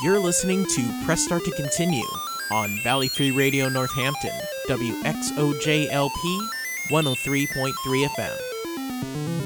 You're listening to Press Start to Continue on Valley Free Radio Northampton, WXOJLP 103.3 FM.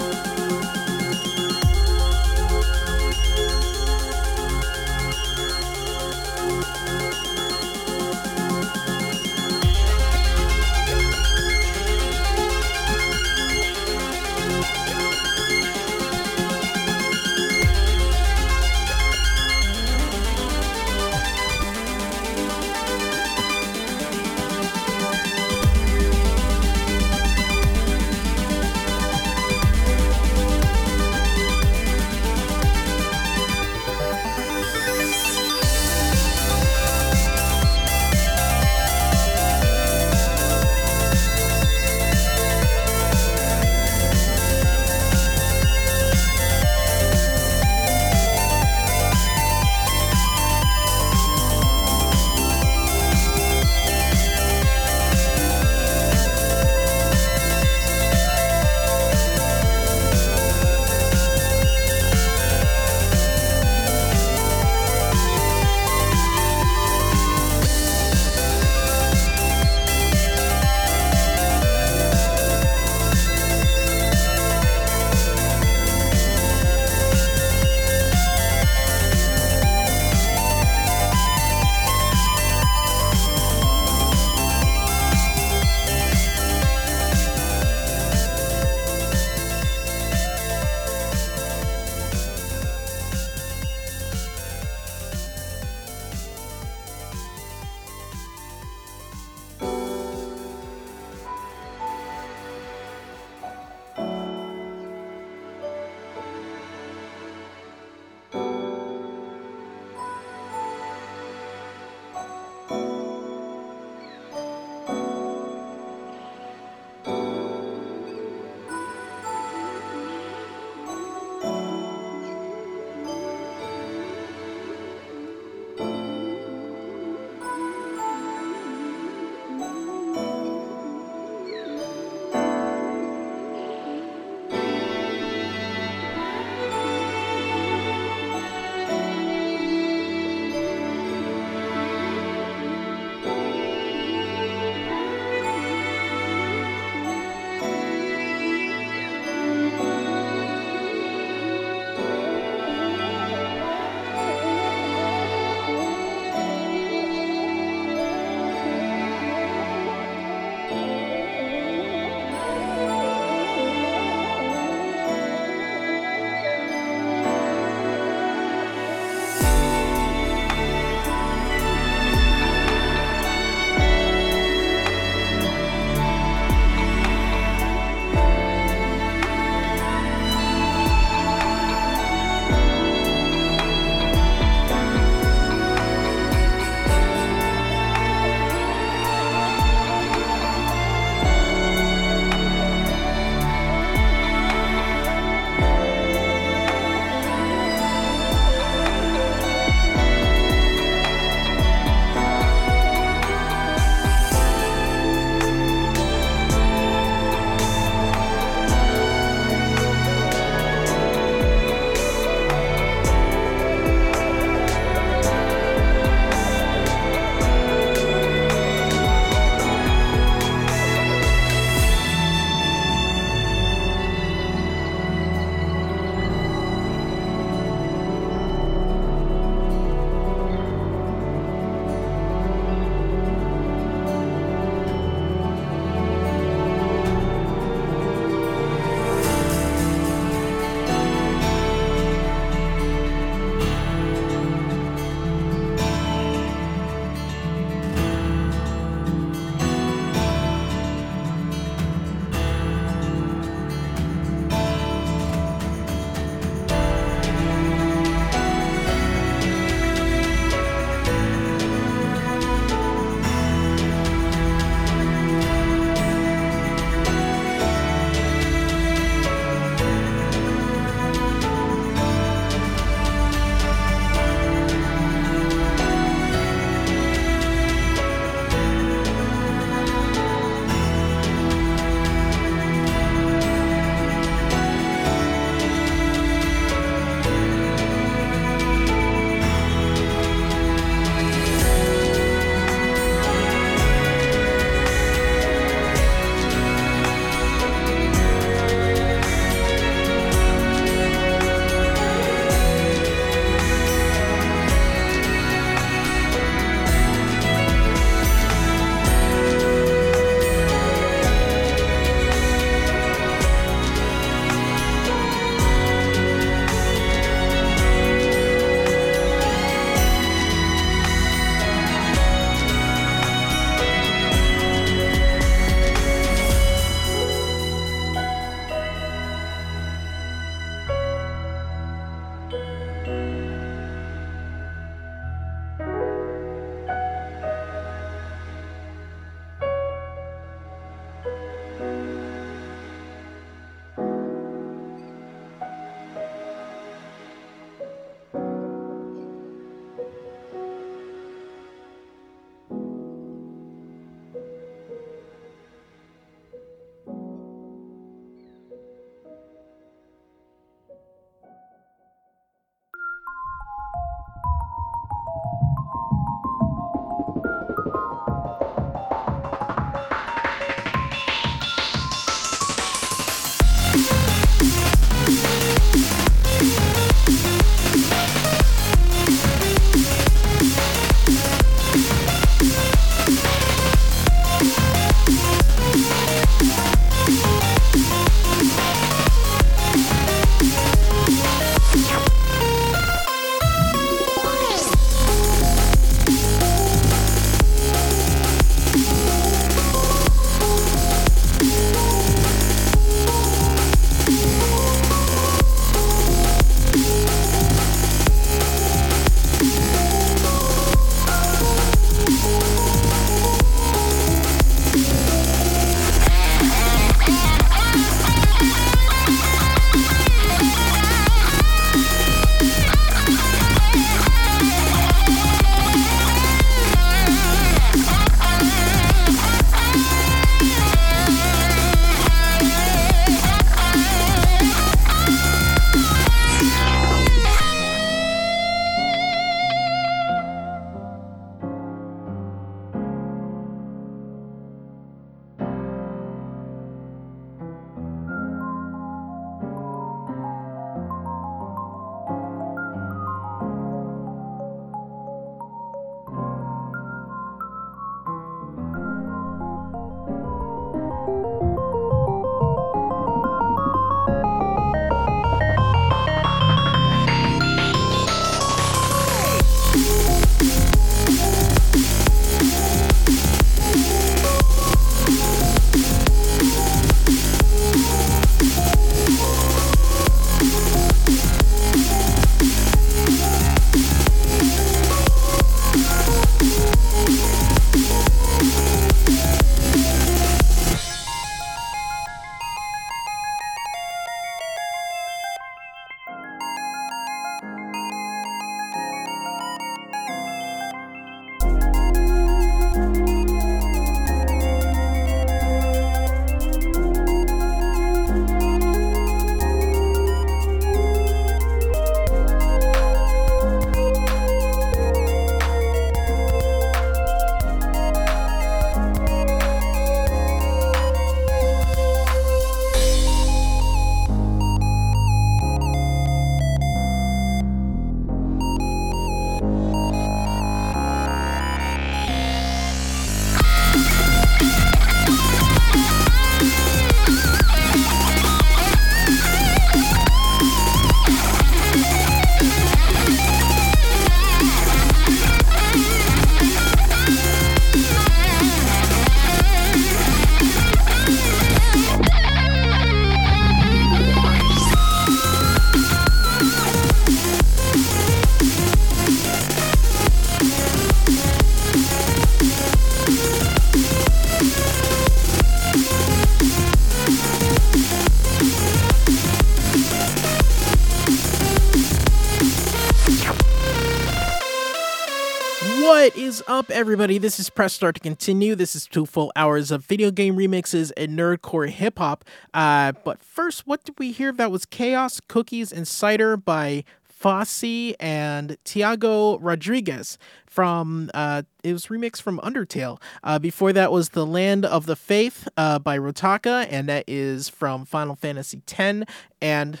Everybody? This is Press Start to Continue. This is two full hours of video game remixes and nerdcore hip hop. Uh, but first, what did we hear? That was Chaos, Cookies, and Cider by Fosse and Tiago Rodriguez from uh, it was remixed from Undertale. Uh, before that was The Land of the Faith uh, by Rotaka, and that is from Final Fantasy X. And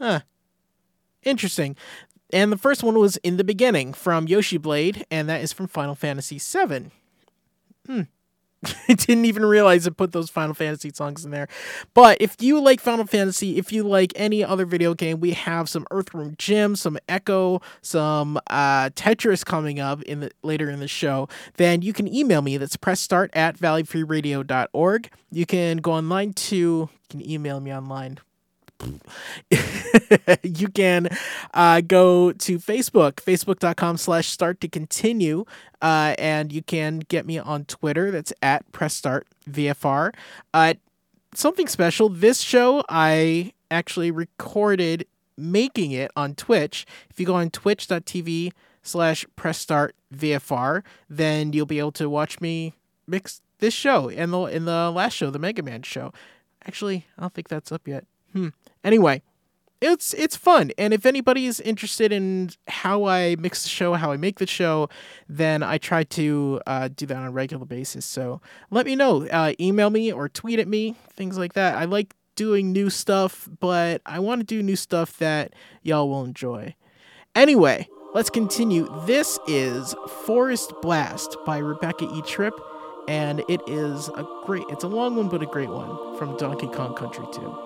huh, interesting. And the first one was In the Beginning from Yoshi Blade, and that is from Final Fantasy VII. Hmm. I didn't even realize it put those Final Fantasy songs in there. But if you like Final Fantasy, if you like any other video game, we have some Earthworm Jim, some Ecco, some uh, Tetris coming up in the later in the show, then you can email me. That's pressstart at valleyfreeradio.org. You can go online to you can email me online you can uh, go to Facebook, facebook.com slash start to continue, uh, and you can get me on Twitter. That's at press start VFR. Uh, something special. This show I actually recorded making it on Twitch. If you go on twitch.tv slash press start VFR, then you'll be able to watch me mix this show and the in the last show, the Mega Man show. Actually, I don't think that's up yet. Hmm. Anyway, it's it's fun. And if anybody is interested in how I mix the show, how I make the show, then I try to uh, do that on a regular basis. So let me know. Uh, email me or tweet at me, things like that. I like doing new stuff, but I want to do new stuff that y'all will enjoy. Anyway, let's continue. This is Forest Blast by Rebecca E. Tripp, and it is a great. It's a long one, but a great one from Donkey Kong Country 2.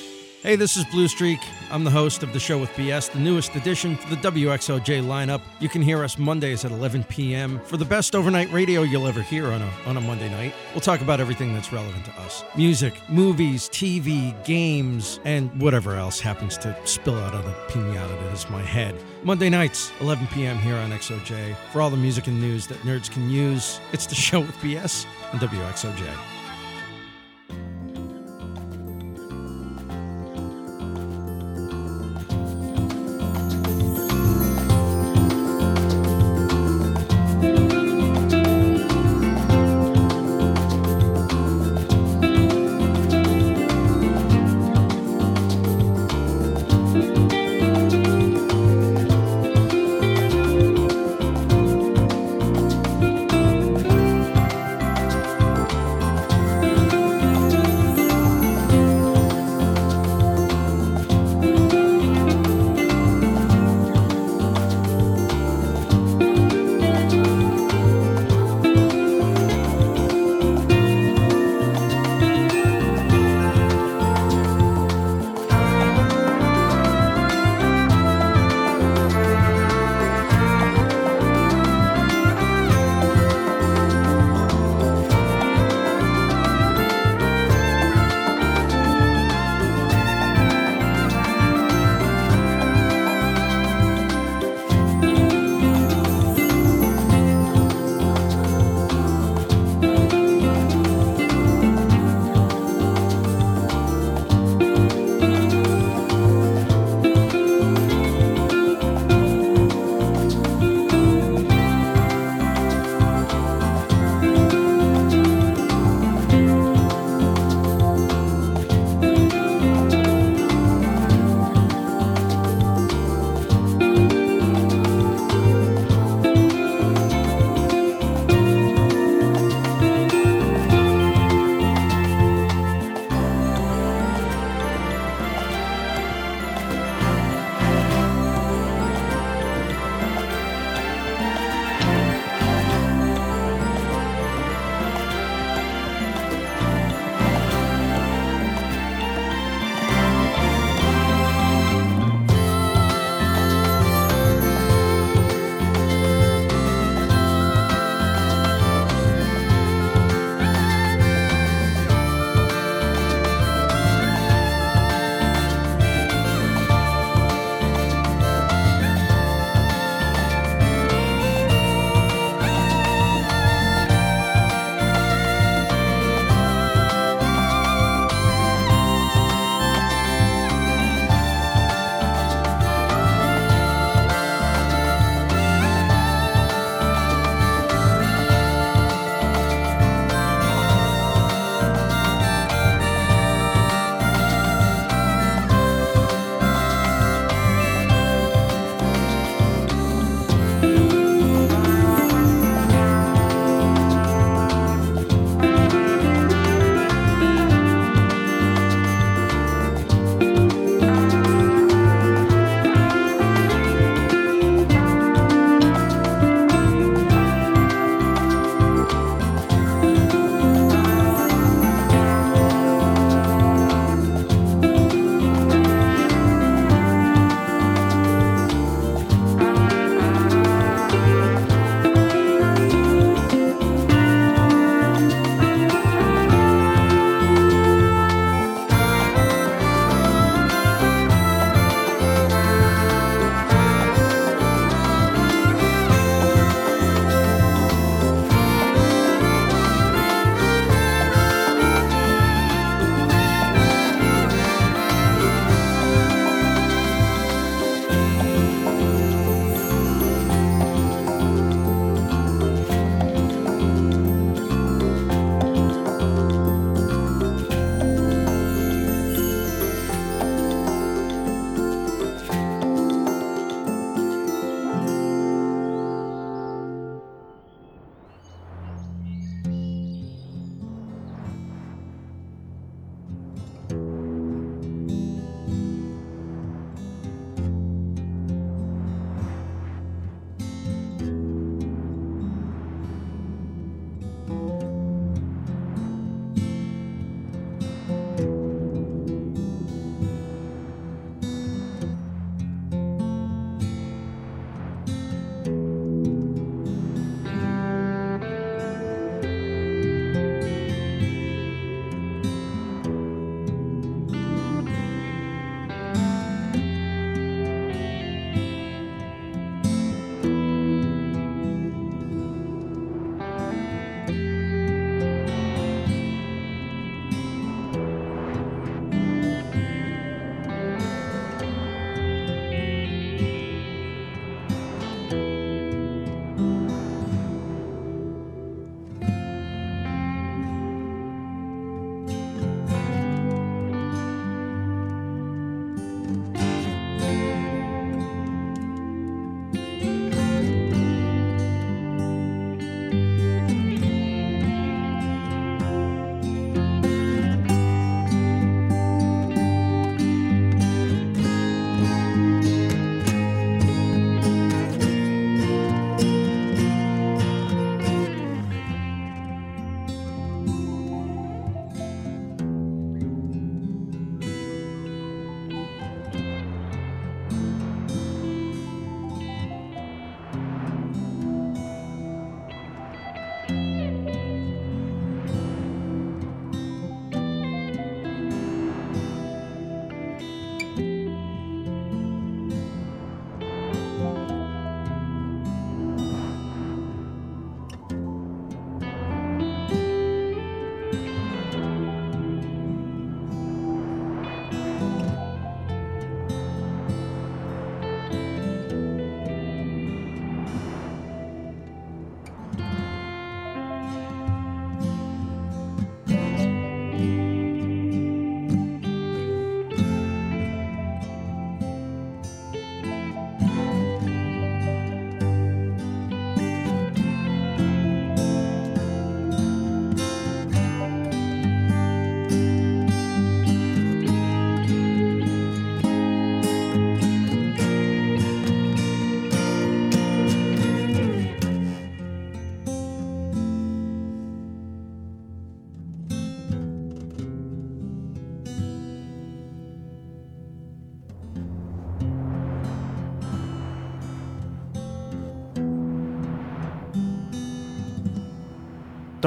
Hey, this is Blue Streak. I'm the host of the show with BS, the newest addition to the WXOJ lineup. You can hear us Mondays at 11 p.m. for the best overnight radio you'll ever hear on a, on a Monday night. We'll talk about everything that's relevant to us music, movies, TV, games, and whatever else happens to spill out of the pinata that is my head. Monday nights, 11 p.m. here on XOJ. For all the music and news that nerds can use, it's the show with BS on WXOJ.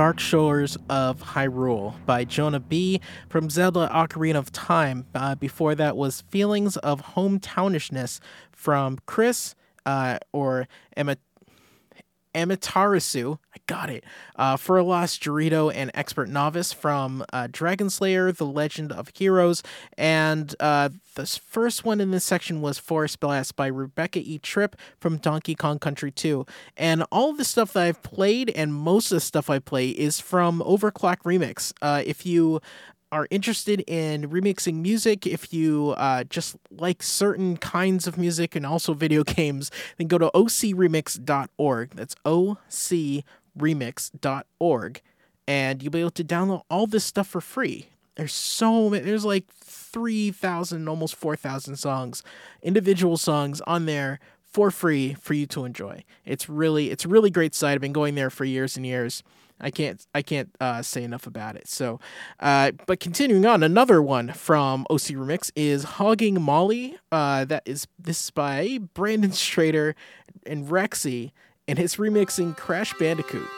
Dark Shores of Hyrule by Jonah B. from Zelda Ocarina of Time. Uh, before that was Feelings of Hometownishness from Chris uh, or Emma. Amaterasu, I got it, uh, for a Lost Dorito and Expert Novice from uh, Dragon Slayer, The Legend of Heroes. And uh, the first one in this section was Forest Blast by Rebecca E. Tripp from Donkey Kong Country 2. And all the stuff that I've played and most of the stuff I play is from Overclock Remix. Uh, if you are interested in remixing music, if you uh, just like certain kinds of music and also video games, then go to ocremix.org. That's ocremix.org. And you'll be able to download all this stuff for free. There's so many, there's like 3,000, almost 4,000 songs, individual songs on there for free for you to enjoy. It's really, it's a really great site. I've been going there for years and years. I can't I can't uh, say enough about it. So, uh, but continuing on, another one from OC Remix is "Hogging Molly." Uh, that is this is by Brandon Strader and Rexy, and his remixing Crash Bandicoot.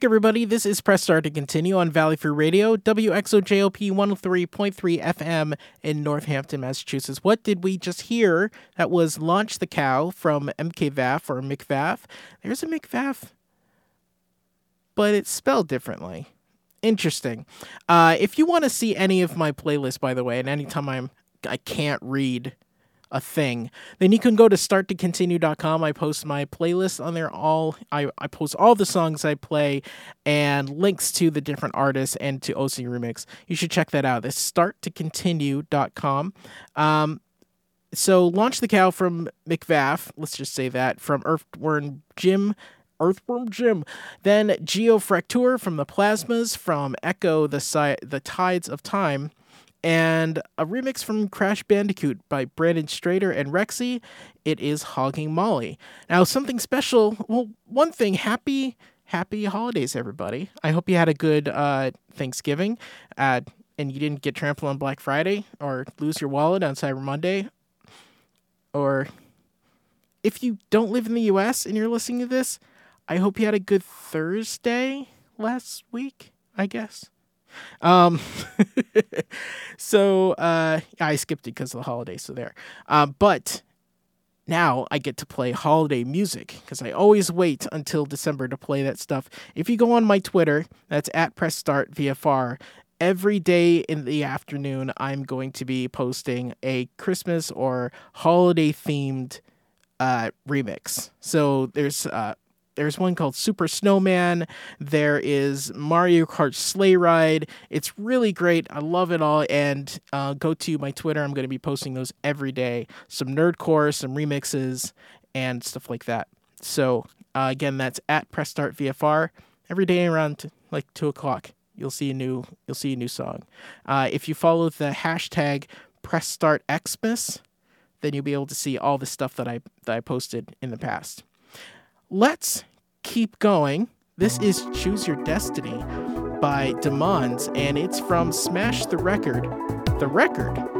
Back, everybody. This is Press Start to Continue on Valley Free Radio, WXOJLP 103.3 FM in Northampton, Massachusetts. What did we just hear? That was Launch the Cow from MKVAF or McVAF. There's a McVAF, but it's spelled differently. Interesting. Uh, if you want to see any of my playlists, by the way, and anytime I'm I can't read a thing, then you can go to starttocontinue.com. I post my playlist on there. All I, I post all the songs I play and links to the different artists and to OC Remix. You should check that out. It's starttocontinue.com. Um, so launch the cow from McVaff. Let's just say that from Earthworm Jim. Earthworm Jim. Then Geofracture from the Plasmas, from Ecco the si- the Tides of Time, and a remix from Crash Bandicoot by Brandon Strader and Rexy. It is Hogging Molly. Now, something special. Well, one thing, happy happy holidays, everybody. I hope you had a good uh, Thanksgiving, uh, and you didn't get trampled on Black Friday or lose your wallet on Cyber Monday, or if you don't live in the U.S. and you're listening to this, I hope you had a good Thursday last week. I guess. Um, so uh, I skipped it because of the holidays. So there. Uh, but now I get to play holiday music because I always wait until December to play that stuff. If you go on my Twitter, that's at Press Start VFR. Every day in the afternoon, I'm going to be posting a Christmas or holiday themed uh, remix. So there's uh, there's one called Super Snowman. There is Mario Kart Sleigh Ride. It's really great. I love it all. And uh, go to my Twitter. I'm going to be posting those every day. Some nerdcore, some remixes, and stuff like that. So uh, again, that's at Press Start VFR every day around like two o'clock. You'll see a new you'll see a new song. Uh, if you follow the hashtag Press Start Xmas, then you'll be able to see all the stuff that I that I posted in the past. Let's keep going. This is Choose Your Destiny by Demands, and it's from Smash the Record. The record.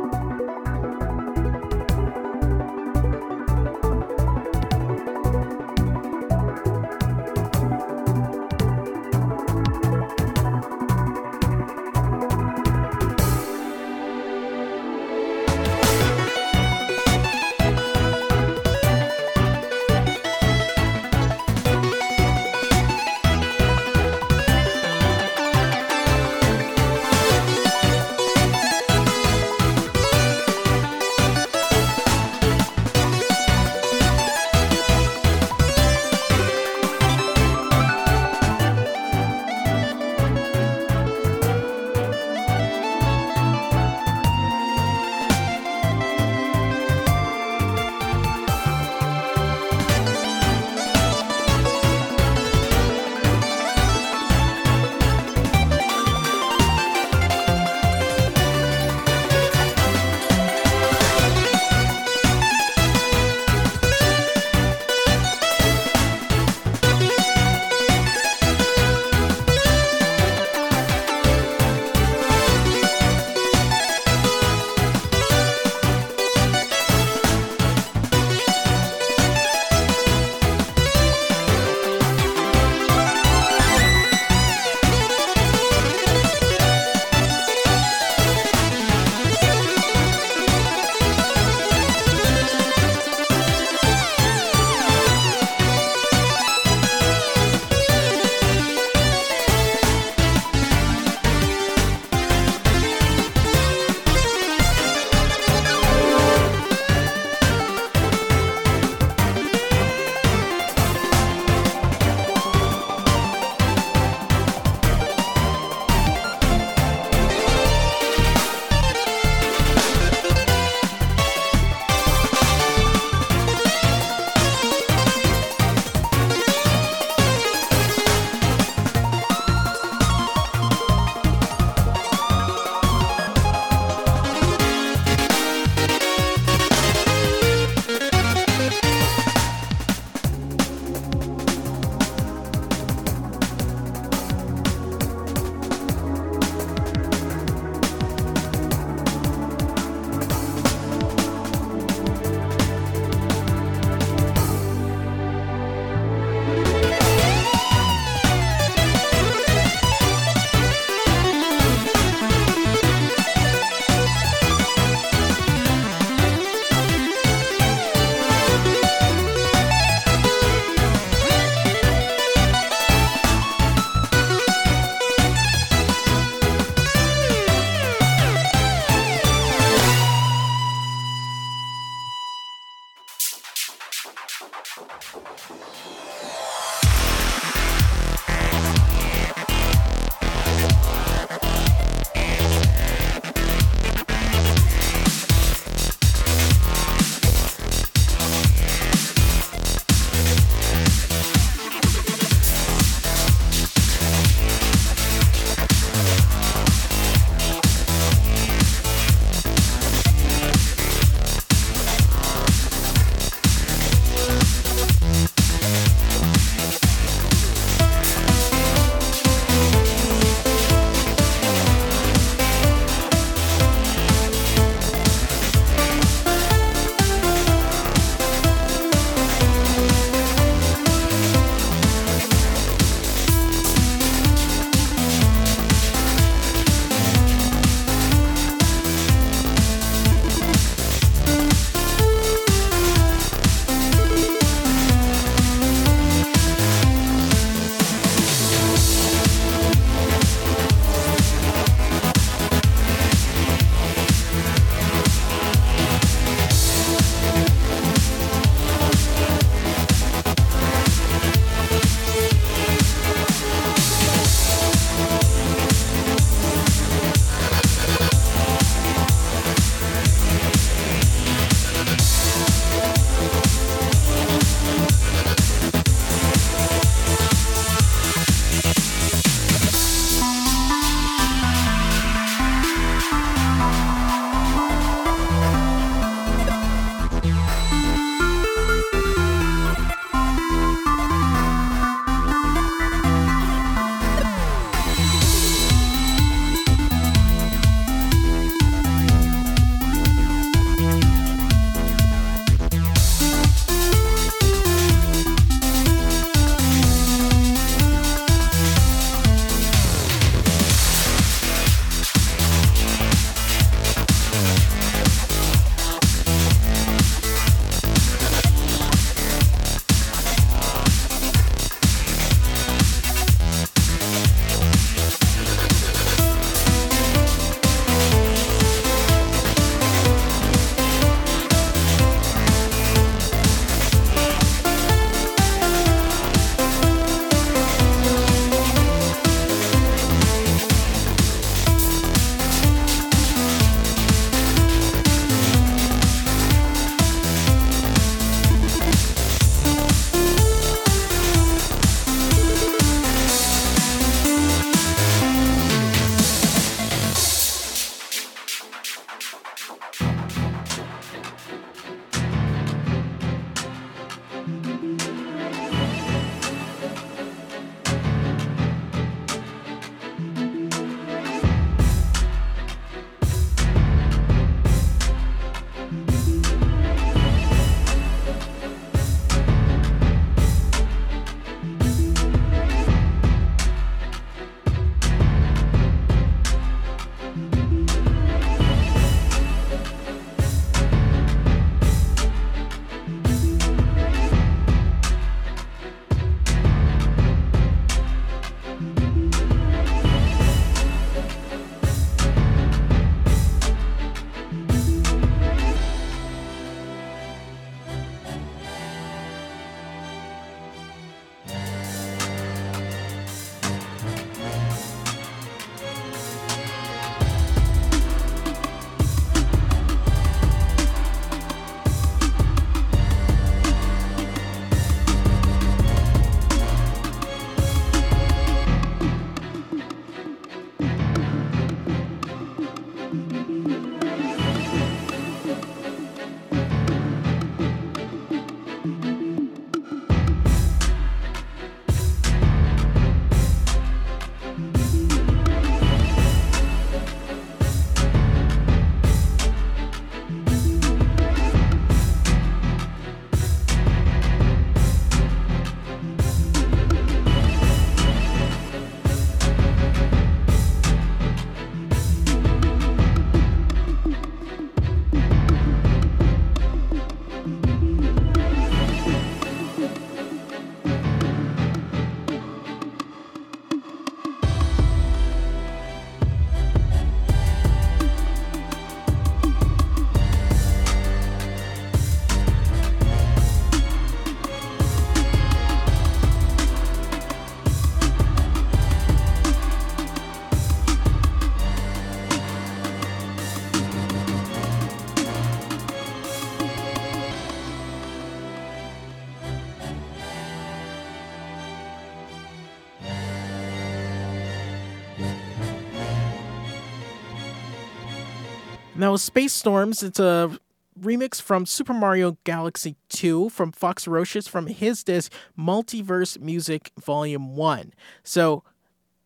Was Space Storms. It's a remix from Super Mario Galaxy 2 from Fox Roches from his disc Multiverse Music Volume 1. So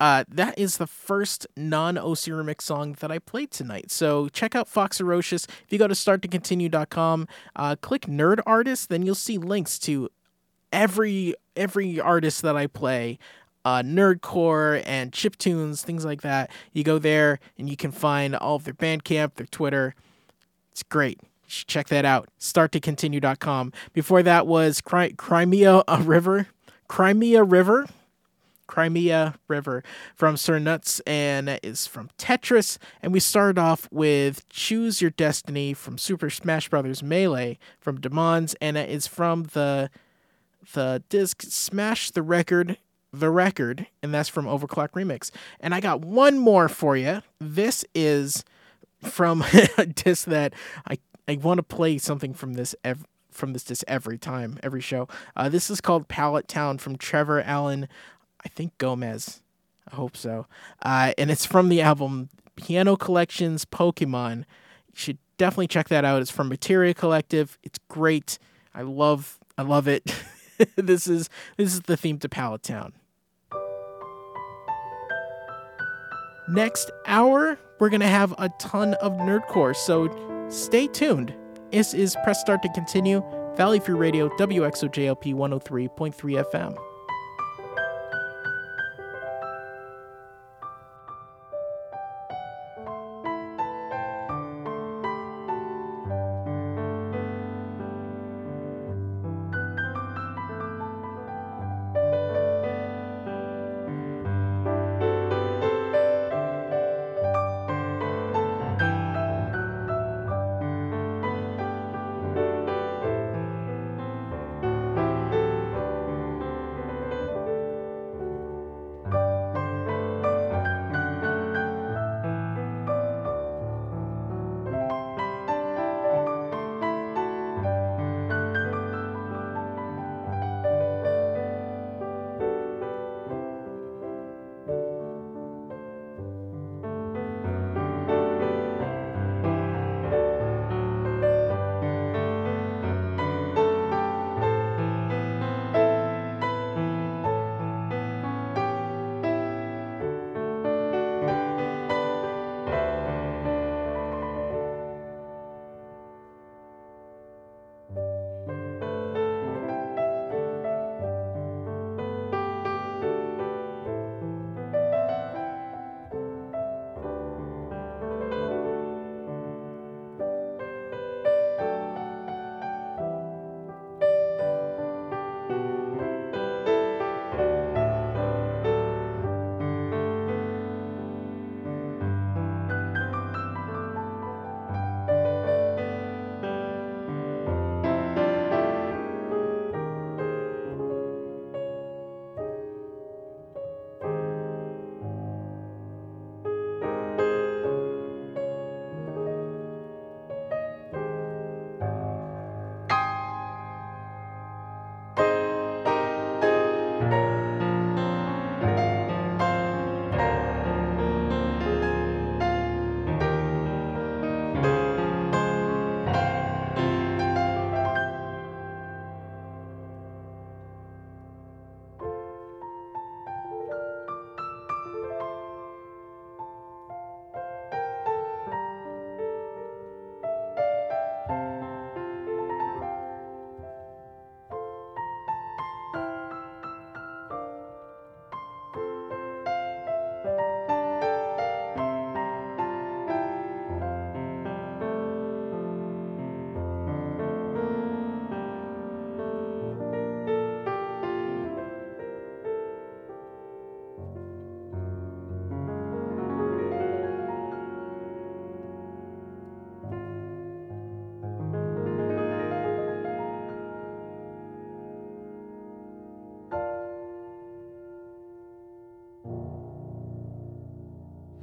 uh, that is the first non OC remix song that I played tonight. So check out Fox Roches. If you go to starttocontinue.com, uh, click Nerd Artist, then you'll see links to every every artist that I play uh, Nerdcore and chip tunes, things like that. You go there and you can find all of their Bandcamp, their Twitter. It's great. Check that out. Starttocontinue.com. Before that was Crimea a River. Crimea River. Crimea River from Sir Nuts and is from Tetris. And we started off with Choose Your Destiny from Super Smash Bros. Melee from Demons, and it is from the the disc Smash the Record the record, and that's from Overclock Remix. And I got one more for you. This is from a disc that I I want to play something from this ev- from this disc every time, every show. Uh, this is called Pallet Town from Trevor Alan, I think Gomez. I hope so. Uh, and it's from the album Piano Collections Pokemon. You should definitely check that out. It's from Materia Collective. It's great. I love I love it. this is this is the theme to Pallet Town. Next hour, we're going to have a ton of nerdcore, so stay tuned. This is Press Start to Continue, Valley Free Radio, WXOJLP 103.3 FM.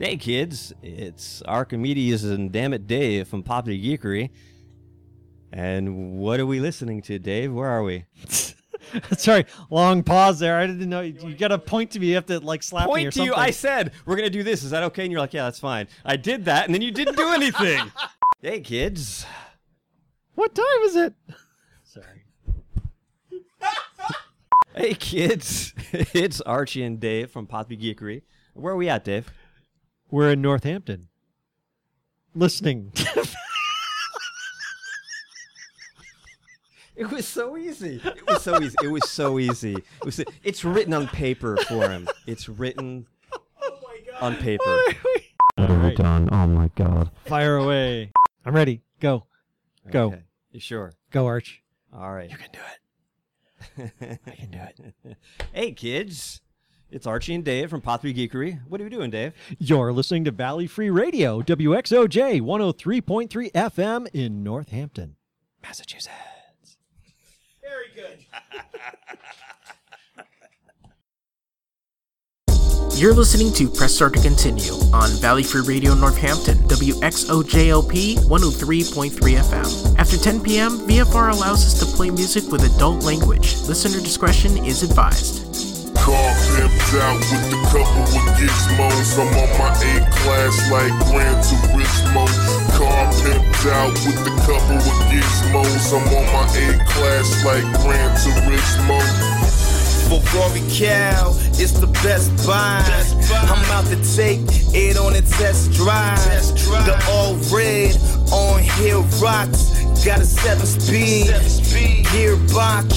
Hey kids, it's Archimedes and Dammit Dave from Pop the Geekery. And what are we listening to, Dave? Where are we? Sorry, long pause there. I didn't know. You, you got to point to me. You have to like slap me or Point to you. I said we're gonna do this. Is that okay? And you're like, yeah, that's fine. I did that, and then you didn't do anything. hey, kids. What time is it? Sorry. Hey, kids. it's Archie and Dave from Poppy Geekery. Where are we at, Dave? We're in Northampton. Listening. It was so easy. It was so easy. It was so easy. It was. It's written on paper for him. It's written on paper. Alright. done. Oh my god. Fire away. I'm ready. Go. Go. Okay. You sure? Go, Arch. All right. You can do it. I can do it. hey, kids. It's Archie and Dave from Poppy Geekery. What are you doing, Dave? You're listening to Valley Free Radio, WXOJ 103.3 FM in Northampton, Massachusetts. Very good. You're listening to Press Start to Continue on Valley Free Radio Northampton, WXOJLP 103.3 FM. After 10 p.m., VFR allows us to play music with adult language. Listener discretion is advised. Car pimped out with the couple with gizmos. I'm on my A class like Gran Turismo. Car pimped out with the couple with gizmos. I'm on my A class like Gran Turismo. Ferrari cow, it's the best buy. I'm out to take it on a test drive. The all red on hill rocks. Got a seven speed gearbox.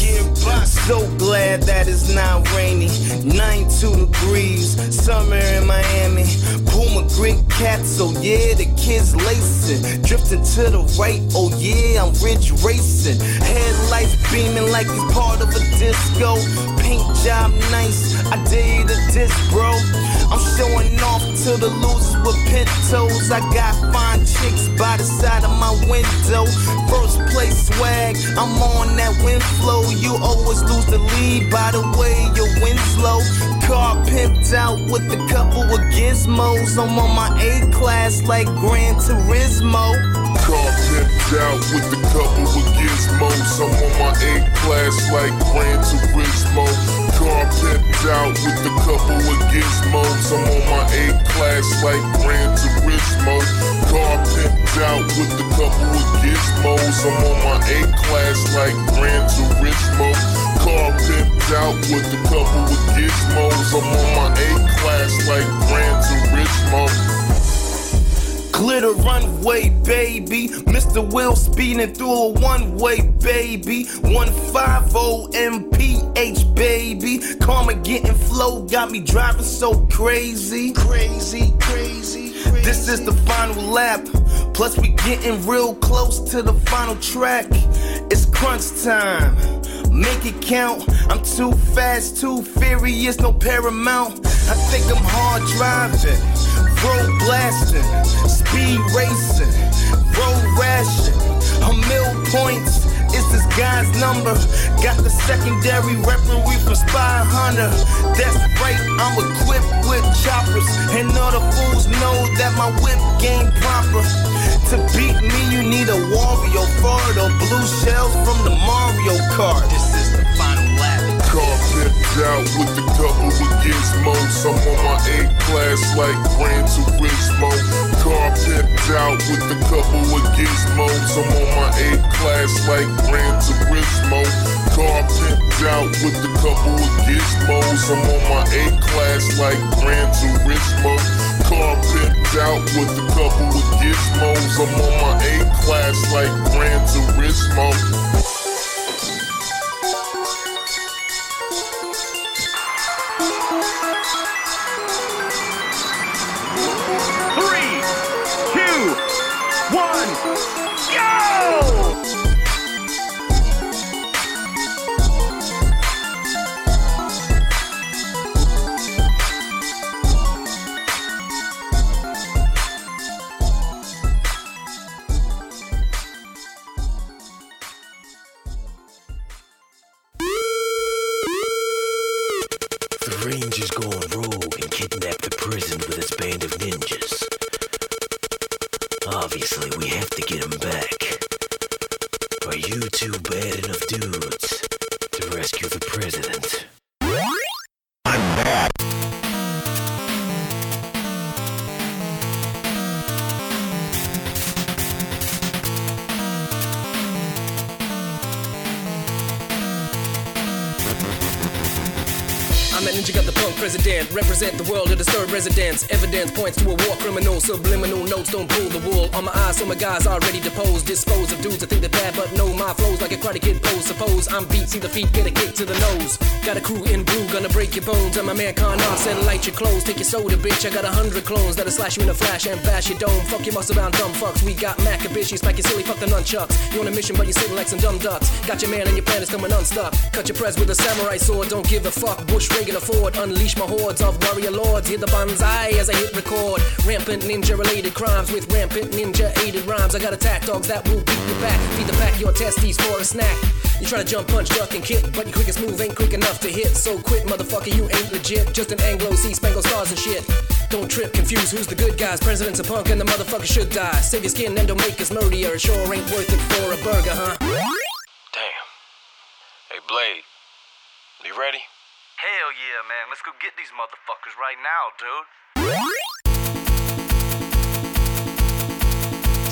So glad that it's not rainy. 92 degrees, summer in Miami. Puma Greek cat, so oh yeah, the kids lacing. Drifting to the right, oh yeah, I'm ridge racing. Headlights beaming like he's part of a disco. Paint job nice, I dare you to diss, bro. I'm showing off to the losers with pintos. I got fine chicks by the side of my window. First place swag, I'm on that wind flow. You always lose the lead by the way your wind's low. Car pimped out with a couple of gizmos. I'm on my A class like Gran Turismo. Car pimped out with a couple of gizmos. I'm on my A class like Gran Turismo. Car pimped out with the couple with gizmos. I'm on my A class like Gran Turismo. Car pimped out with the couple with gizmos. I'm on my A class like Gran Turismo. Car pimped out with the couple with gizmos. I'm on my A class like Gran Turismo. Glitter runway, baby. Mr. Will speeding through a one way, baby. 150 MPH, baby. Karma getting flow, got me driving so crazy. Crazy, crazy. This is the final lap. Plus, we getting real close to the final track. It's crunch time. Make it count. I'm too fast, too furious, no paramount. I think I'm hard driving, road blasting, speed racing, road rashing. A mil points is this guy's number. Got the secondary referee from Spy Hunter. That's right, I'm equipped with choppers. And all the fools know that my whip game proper. To beat me, you need a Wario Ford or blue shells from the Mario Kart. This is the final lap. Car pimped out with the couple with gizmos. I'm on my A class like Gran Turismo. Car pimped out with the couple with gizmos. I'm on my A class like Gran Turismo. Car pimped out with the couple with gizmos. I'm on my A class like Gran Turismo. Car pimped out with the couple with gizmos. I'm on my A class like Gran Turismo. Subliminal notes don't pull the wool. On my eyes, so my guys already deposed. Dispose of dudes that think they're bad, but no, my flows like a karate kid. Suppose I'm beat, see the feet, get a kick to the nose. Got a crew in blue, gonna break your bones. I'm a man con on, said light your clothes. Take your soda, bitch. I got a hundred clones that'll slash you in a flash and bash your dome. Fuck your muscle bound dumb fucks. We got Macabishi, spike your silly, fuck the nunchucks. You on a mission, but you're sitting like some dumb ducks. Got your man and your plan is coming unstuck. Cut your press with a samurai sword, don't give a fuck. Bush regular Ford, unleash my hordes of warrior lords. Hear the banzai as I hit record. Rampant ninja related crimes with rampant ninja aided rhymes. I got attack dogs that will beat you back. Feed the pack your testes for a snack. You try to jump, punch, duck, and kick, but your quickest move ain't quick enough to hit. So quit, motherfucker, you ain't legit. Just an Anglo C spangled stars and shit. Don't trip, confuse who's the good guys. President's a punk and the motherfucker should die. Save your skin and don't make us murder. It sure ain't worth it for a burger, huh? Damn. Hey, Blade. You ready? Hell yeah, man. Let's go get these motherfuckers right now, dude.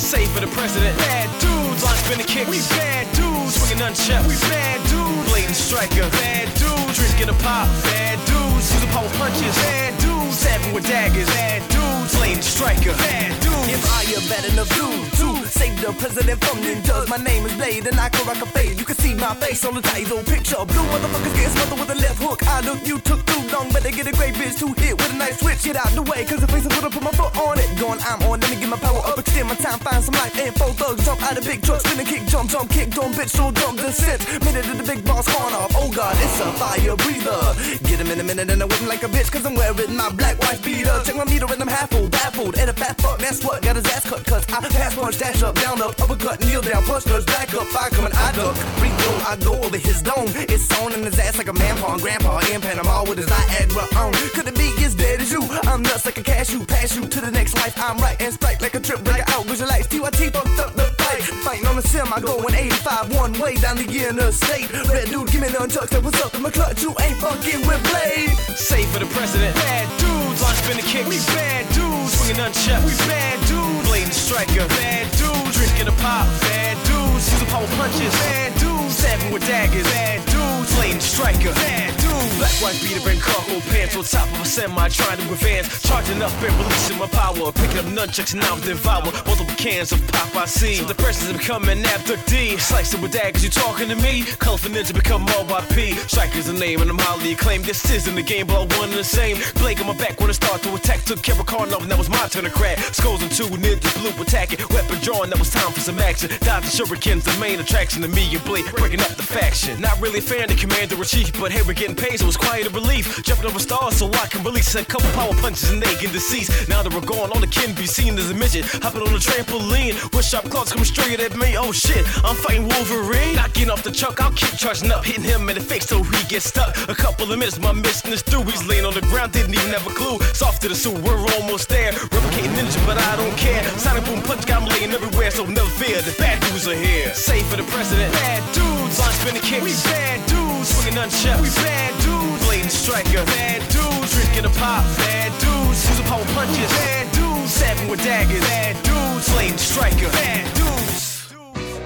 Save for the president. Bad dudes, line spinning kicks. We bad dudes, swinging nunchucks. We bad dudes, blatant striker. Bad dudes, drinking a pop. Bad dudes, using power punches. Bad dudes, stabbing with daggers. Bad dudes, blatant striker. Bad dude. Am I a bad enough dude to save the president from the ninjas? My name is Blade and I can rock a fade. You can see my face on the title picture. Blue motherfuckers get smothered with a left hook. I look, you took too long. Better get a great bitch to hit with a nice switch. Get out the way, cause the face is gonna put my foot on it. Going, I'm on, let me get my power up, extend my time, find some life. And four thugs jump out of big truck, spin a kick, jump, jump, kick, don't bitch, so drunk, descent. Minute to the big boss corner. Oh god, it's a fire breather. Get him in a minute and I whip him like a bitch, cause I'm wearing my black wife beater. Check my meter and I'm half full, baffled. And a fat fuck, that's what got his ass cut, cause I pass punch, dash up, down up, uppercut, kneel down, punch, nudge, back up, fire coming, I duck. Free throw, I go over his dome. It's on in his ass like a man pawn, grandpa in Panama with his Viagra on. Could it be as dead as you? I'm nuts like a cashew, pass you to the next life. I'm right and strike like a trip breaker out, visualize TYT fucked up the fight. Fighting on the sim, I going 85 one way down the interstate. Red dude, give me nunchucks, that what's up in my clutch, you ain't fucking with Blade. Safe for the president. Bad line spinning kicks. We bad dudes, swinging nunchucks. We bad dudes, blatant striker. Bad dudes, drinking a pop. Bad dudes, using power punches. Bad dudes, stabbing with daggers. Bad dudes, blatant striker. Bad dudes. Black white beater and cargo pants on top of a semi trying to advance. Charging up and releasing my power. Picking up nunchucks and now devour multiple cans of pop I see. So the president's becoming abductee. Slicing with daggers, you talking to me? Colorful ninja become RYP. Striker's a name and I'm highly acclaimed. This isn't a game, but I one and the same. Blake on my back when I start to attack. Took care of Karnov and that was my turn to crack. Skulls and two ninjas blue attacking. Weapon drawn, that was time for some action. Dodging shurikens, the main attraction to me and Blake. Breaking up the faction. Not really a fan of Commander in Chief, but hey, we're getting paid, so it's quite a relief. Jumping over stars so I can release a couple power punches and they can decease. Now that we're gone, all the can be seen as a midget. Hopping on the trampoline with sharp claws coming straight at me. Oh shit, I'm fighting Wolverine. Knocking off the truck, I'll keep charging up, hitting him in the face till he gets stuck. A couple of minutes, my mission is through. He's laying on the ground, didn't even have a clue. Soft to the suit, we're almost there. Replicating ninja, but I don't care. Sonic boom punch got him laying everywhere, so never fear. The bad dudes are here. Safe for the president. Bad dudes, line spinning kicks. We bad dudes, swinging nunchucks. We bad dudes, blatant striker. Bad dudes, drinking a pop. Bad dudes, using power punches. Bad dudes, stabbing with daggers. Bad dudes, blatant striker. Bad dudes.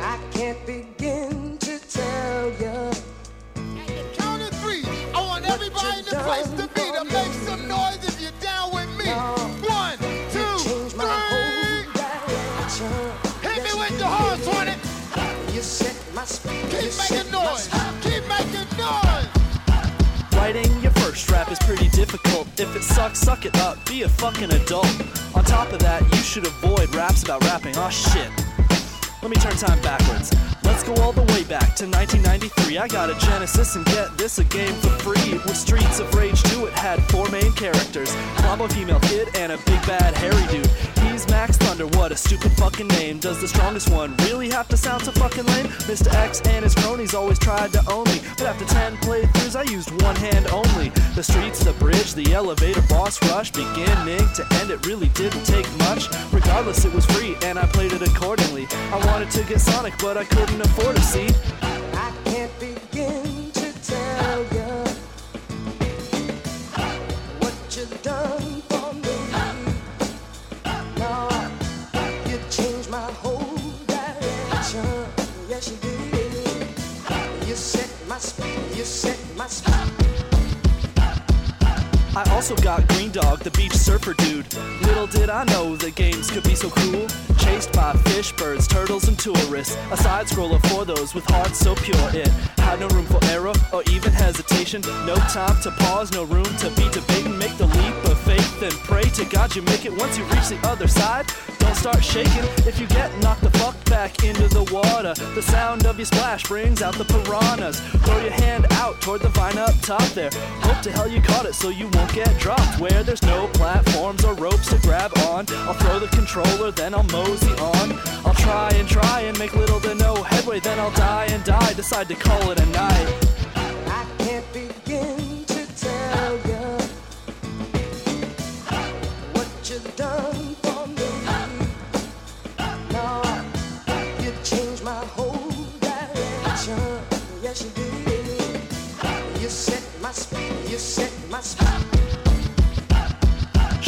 I can't begin to tell you. Count of three. I want everybody in the place to is pretty difficult. If it sucks, suck it up. Be a fucking adult. On top of that, you should avoid raps about rapping. Aw shit. Let me turn time backwards. Let's go all the way back to 1993. I got a Genesis and get this a game for free. With Streets of Rage 2, it had four main characters Combo female kid and a big bad hairy dude. He's Max Thunder, what a stupid fucking name. Does the strongest one really have to sound so fucking lame? Mr. X and his cronies always tried to own me. But after 10 playthroughs, I used one hand only. The streets, the bridge, the elevator, boss rush, beginning to end, it really didn't take much. Regardless, it was free and I played it accordingly. I wanted to get Sonic, but I couldn't afford a seat. I can't begin also got Green Dog, the beach surfer dude. Little did I know the games could be so cool. Chased by fish, birds, turtles, and tourists. A side scroller for those with hearts so pure. It had no room for error or even hesitation. No time to pause, no room to be debating. Make the leap faith and pray to God you make it once you reach the other side. Don't start shaking if you get knocked the fuck back into the water. The sound of your splash brings out the piranhas. Throw your hand out toward the vine up top there. Hope to hell you caught it so you won't get dropped. Where there's no platforms or ropes to grab on. I'll throw the controller, then I'll mosey on. I'll try and try and make little to no headway, then I'll die and die. Decide to call it a night. I can't begin You set my sp- you set my spot.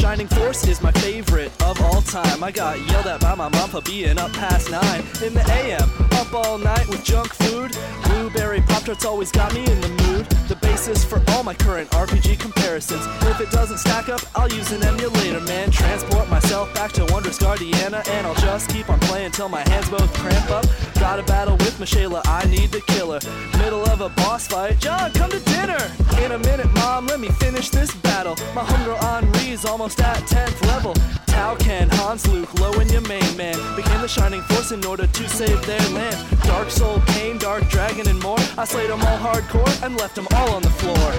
Shining Force is my favorite of all time. I got yelled at by my mom for being up past nine in the AM. Up all night with junk food. Blueberry Pop Tarts always got me in the mood. The basis for all my current RPG comparisons. If it doesn't stack up, I'll use an emulator, man. Transport myself back to Wondrous Guardiana, and I'll just keep on playing till my hands both cramp up. Got a battle with Mishaela, I need to kill her. Middle of a boss fight, John, come to dinner. In a minute, mom, let me finish this battle. My homegirl Henri's almost at 10th level. Tao Ken, Hans Luke, Lowe and your main man became the shining force in order to save their land. Dark Sol, Pain, Dark Dragon, and more. I slayed them all hardcore and left them all on the floor.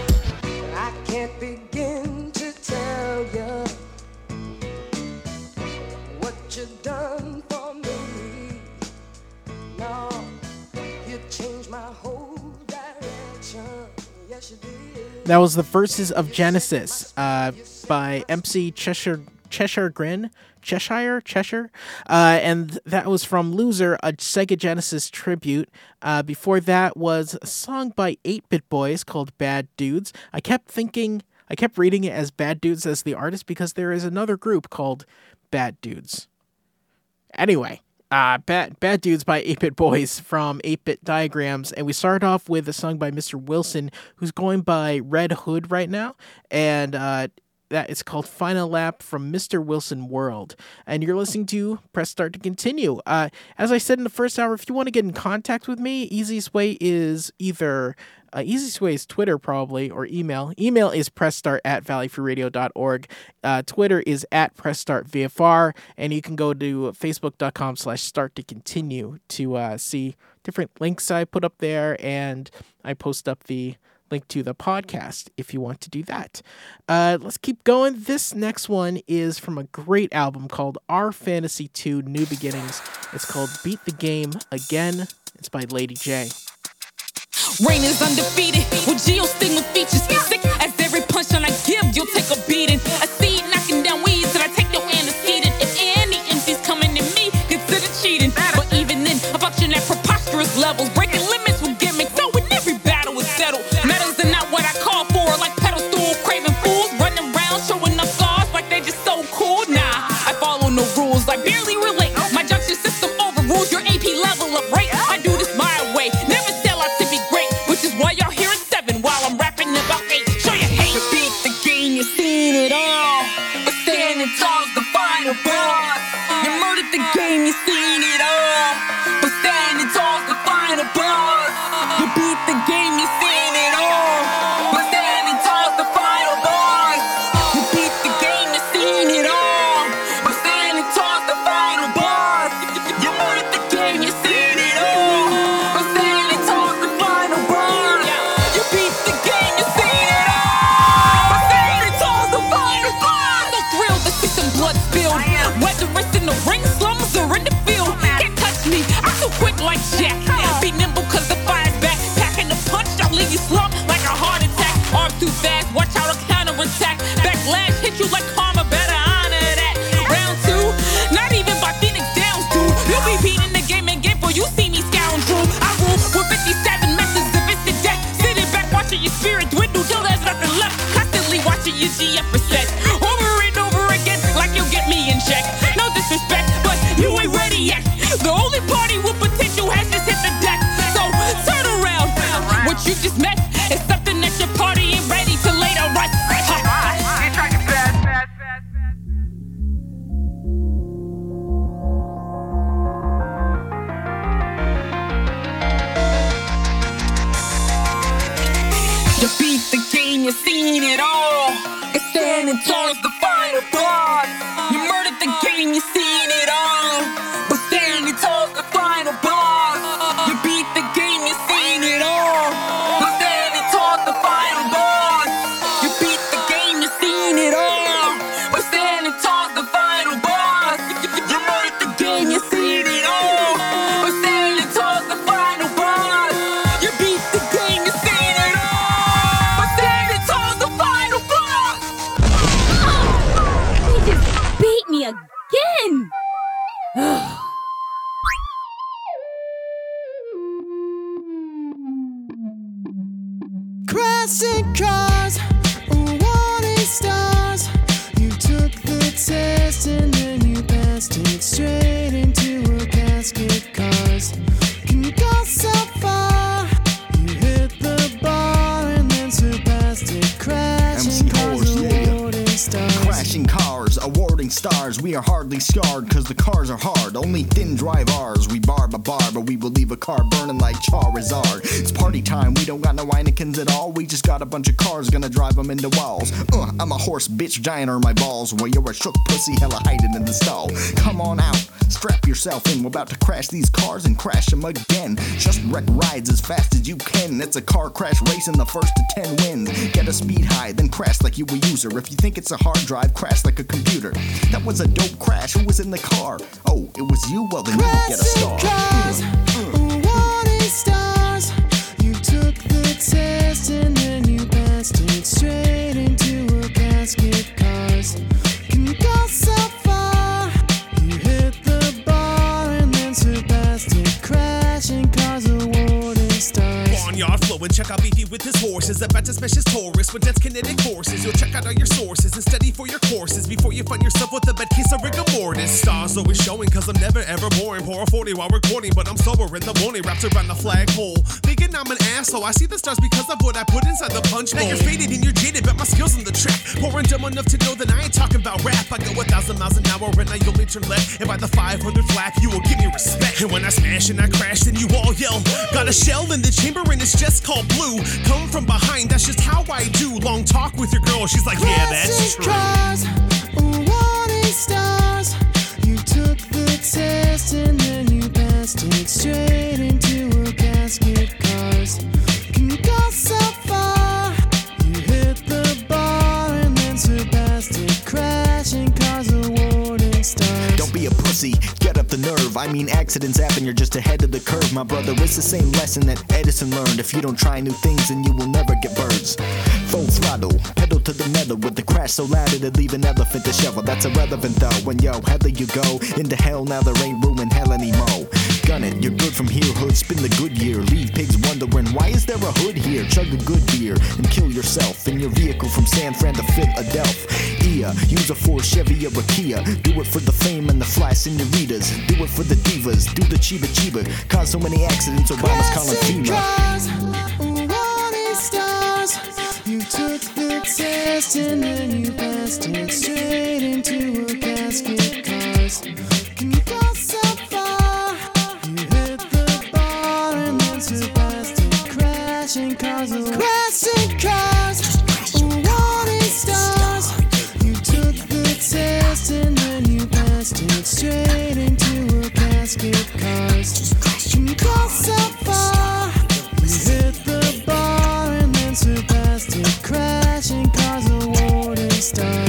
I can't begin to tell you what you've done for me. No, you changed my whole direction. Yes, you did. That was the verses of Genesis uh, by MC Cheshire Cheshire Grin Cheshire Cheshire, uh, and that was from Loser, a Sega Genesis tribute. Uh, before that was a song by 8-Bit Boys called Bad Dudes. I kept thinking, I kept reading it as Bad Dudes as the artist because there is another group called Bad Dudes. Anyway, uh, Bad, Bad Dudes by 8-Bit Boys from 8-Bit Diagrams. And we start off with a song by Mr. Wilson, who's going by Red Hood right now. And uh, that is called Final Lap from Mr. Wilson World. And you're listening to Press Start to Continue. Uh, as I said in the first hour, if you want to get in contact with me, easiest way is either uh, easiest way is Twitter, probably, or email. Email is pressstart at valleyfreeradio.org. Uh, Twitter is at pressstartvfr. And you can go to facebook.com slash start to continue to uh, see different links I put up there. And I post up the link to the podcast if you want to do that. Uh, let's keep going. This next one is from a great album called Our Fantasy 2 New Beginnings. It's called Beat the Game Again. It's by Lady J. Rain is undefeated with geostigma features. Sick as every punchline I give, you'll take a beating. A seed knocking giant are my balls. While you're a shook pussy, hella hiding in the stall. Come on out, strap yourself in. We're about to crash these cars and crash them again. Just wreck rides as fast as you can. It's a car crash race and the first to 10 wins. Get a speed high, then crash like you a user. If you think it's a hard drive, crash like a computer. That was a dope crash. Who was in the car? Oh, it was you? Well, then you get a star. a with his horses. About to smash his Taurus with dense kinetic forces. You'll check out all your sources and study for your courses before you find yourself with a bad case of rigor mortis. Stars always showing, cause I'm never ever boring. Pour a 40 while recording, but I'm sober in the morning, wrapped around the flagpole. Thinking I'm an asshole. I see the stars because of what I put inside the punch bowl. Now you're faded and you're jaded, but my skills on the track. Pouring dumb enough to know that I ain't talking about rap. I go a thousand miles an hour and I only turn left. And by the 500 flap, you will give me respect. And when I smash and I crash, then you all yell. Got a shell in the chamber and it's just called blue. Come from behind, that's just how I do. Long talk with your girl, she's like, yeah, that's Classic true. cars, oh, wanting stars. You took the test and then you passed it straight into a casket. Cars, can you go so far? You hit the bar and then surpassed it. Crashing cars, awarding stars. Don't be a pussy, get up the nerve. I mean, accidents happen, you're just ahead of the curve, my brother. It's the same lesson that Edison learned. If you don't try new things, then you will never get birds. Full throttle, pedal to the metal with the crash so loud it'd leave an elephant to shovel. That's irrelevant though. When yo, hella you go into hell, now there ain't room in hell anymore. Gun it, you're good from here, hood. Spin the good year, leave pigs wondering why is there a hood here? Chug a good beer and kill yourself in your vehicle from San Fran to Philadelphia. Use a Ford Chevy or a Kia. Do it for the fame and the fly senoritas. Do it for the divas. Do the chiba chiba. Cause so many accidents, Obama's calling FEMA. stars. You took the test and then you passed it straight into a casket. Cars, Crashing cars, crashing cars, wanting stars. You took the test and then you passed it straight into a casket. Cars, you go so far? You hit the bar and then surpassed it. Crashing cars, oh, awarding stars.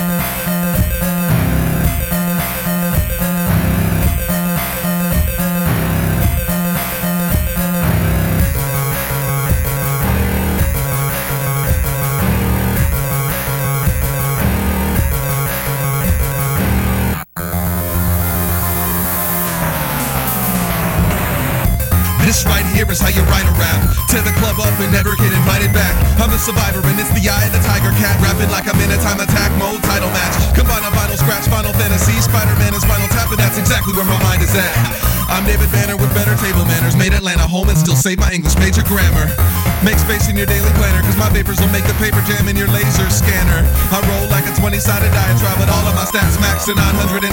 Survivors, how you write a rap. Tear the club up and never get invited back. I'm a survivor and it's the eye of the tiger cat. Rapping like I'm in a time attack mode title match. Combine a vinyl scratch, Final Fantasy, Spider-Man is Final Tap, and that's exactly where my mind is at. I'm David Banner with better table manners. Made Atlanta home and still save my English major grammar. Make space in your daily planner, cause my papers will make the paper jam in your laser scanner. I roll like a 20 sided diatribe, but all of my stats max to 999.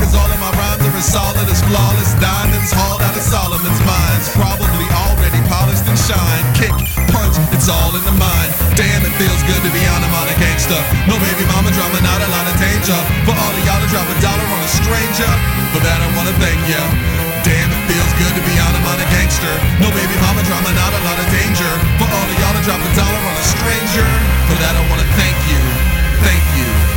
Cause all of my rhymes are as solid as flawless diamonds hauled out of Solomon's mines. Probably already polished and shine. Kick, punch, it's all in the mind. Damn, it feels good to be on, I'm on a gangster. No baby mama drama, not a lot of danger. For all of y'all to drop a dollar on a stranger. For that, I wanna thank ya. Damn, it feels good to be on, I'm a gangster. No baby mama drama, not a lot of danger. For all of y'all to drop a dollar on a stranger. For that, I wanna thank you. Thank you.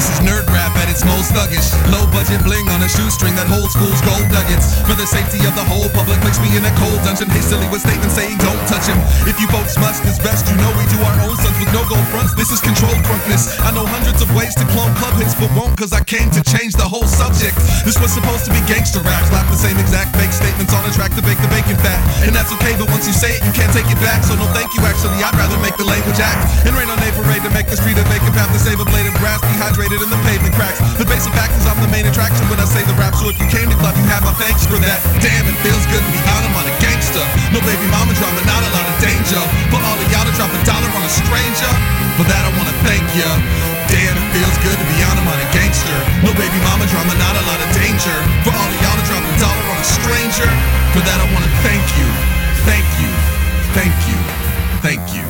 This is nerd rap at its most thuggish. Low budget bling on a shoestring that holds fools gold nuggets. For the safety of the whole public, place me in a cold dungeon. Hastily with statements saying don't touch him. If you folks must, it's best you know we do our own stunts with no gold fronts. This is controlled drunkenness. I know hundreds of ways to clone club hits, but won't cause I came to change the whole subject. This was supposed to be gangster rap. Slap the same exact fake statements on a track to bake the bacon fat. And that's okay, but once you say it, you can't take it back. So no thank you, actually. I'd rather make the language act. And rain on a parade to make the street a vacant path to save a blade of grass dehydrated in the pavement cracks. The basic fact is I'm the main attraction when I say the rap. So if you came to club, you have my thanks for that. Damn, it feels good to be on. I'm on a gangster. No baby mama drama, not a lot of danger. For all of y'all to drop a dollar on a stranger. For that, I wanna thank ya. Damn, it feels good to be on. I'm on a gangster. No baby mama drama, not a lot of danger. For all of y'all to drop a dollar on a stranger. For that, I wanna thank you. Thank you. Thank you. Thank you.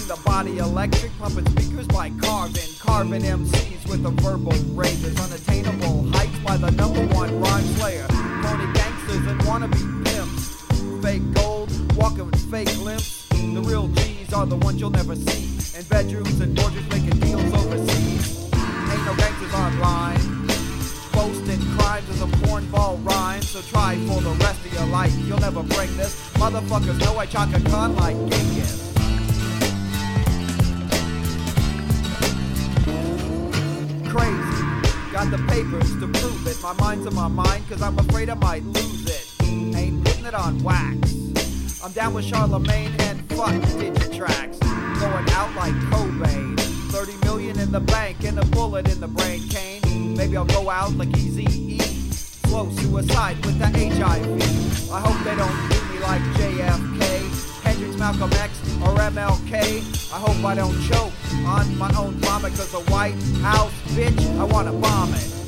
Farben. The body electric, pumping speakers by Carvin. Carvin MCs with the verbal razors. Unattainable heights by the number one rhyme slayer. Phony gangsters and wannabe pimps. Fake gold, walking with fake limps. The real G's are the ones you'll never see. In bedrooms and forges making deals overseas. Ain't no gangsters online. Boasting crimes as a porn ball rhyme. So try for the rest of your life. You'll never bring this. Motherfuckers know I chalk a gun like Genghis. Got the papers to prove it. My mind's on my mind, cause I'm afraid I might lose it. Ain't putting it on wax. I'm down with Charlemagne and fuck Digitrax. Going out like Cobain. 30 million in the bank and a bullet in the brain, Kane. Maybe I'll go out like Easy E. Slow suicide with the HIV. I hope they don't do me like JFK, Hendrix, Malcolm X, or MLK. I hope I don't choke on my own vomit, cause the White House, bitch, I wanna bomb it.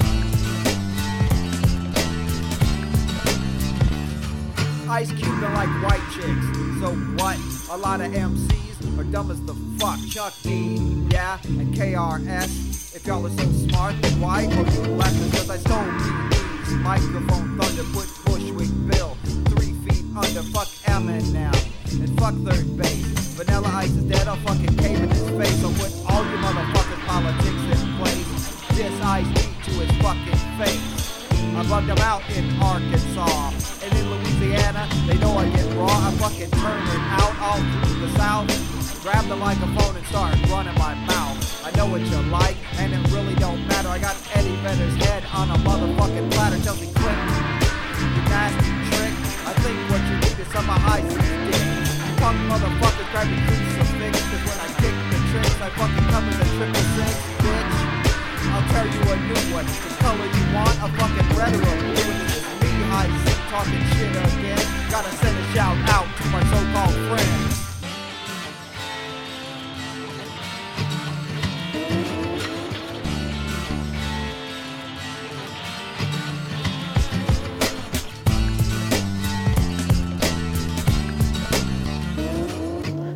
Ice Cube don't like white chicks. So what? A lot of MCs are dumb as the fuck. Chuck D, yeah, and KRS. If y'all are so smart, then why are you left? Cause I stole BB's microphone thunder, put Bushwick Bill three feet under. Fuck Eminem now and fuck 3rd Bass. Vanilla Ice is dead. I'll fucking cave face. I'll put all you motherfuckers politics in place. This Ice D to his fucking face. I bugged them out in Arkansas. And in Louisiana, they know I get raw. I fucking turn it out all through the south. Grab the microphone and start running my mouth. I know what you like, and it really don't matter. I got Eddie Vedder's head on a motherfucking platter. Chelsea Clinton, you nasty trick. I think what you need is some of Isaac's dick. Punk motherfuckers grab your crucifix. Cause when I tricks, I fucking in the triple six, bitch. I'll tell you a new one. The color you want, a fucking red or a blue. Me, high sick, talking shit again. Gotta send a shout out to my so-called friends.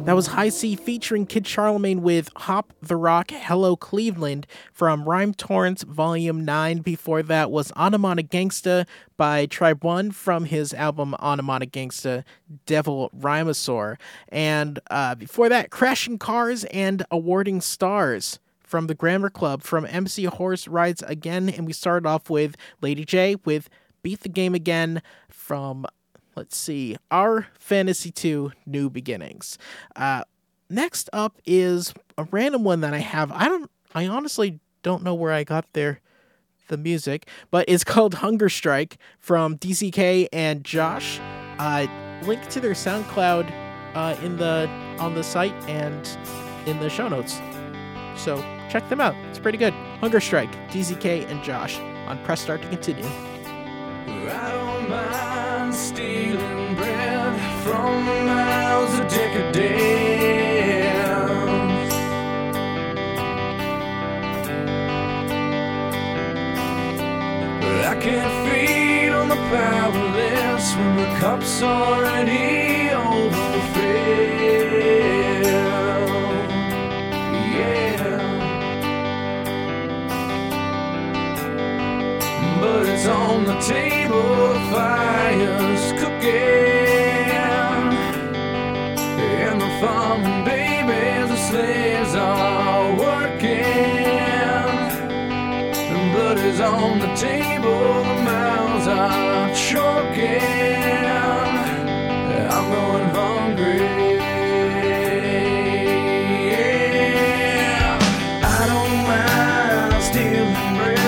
That was High C featuring Kid Charlemagne with Hop the Rock Hello Cleveland from Rhyme Torrents Volume 9. Before that was Anamana Gangsta by Tribe One from his album Anamana Gangsta Devil Rhymosaur. And uh, before that, Crashing Cars and Awarding Stars from the Grammar Club from MC Horse Rides Again. And we started off with Lady J with Beat the Game Again from, let's see, Our Fantasy 2 New Beginnings. Uh, next up is a random one that I have. I don't, I honestly don't know where I got there the music, but it's called Hunger Strike from DCK and Josh. Uh, link to their SoundCloud uh, in the on the site and in the show notes. So check them out. It's pretty good. Hunger Strike, DZK and Josh on Press Start to continue. Can't feed on the powerless when the cup's already overfilled. On the table, the fire's cooking. And the farming babies, the slaves are working. The blood is on the table, the mouths are choking. I'm going hungry. I don't mind stealing bread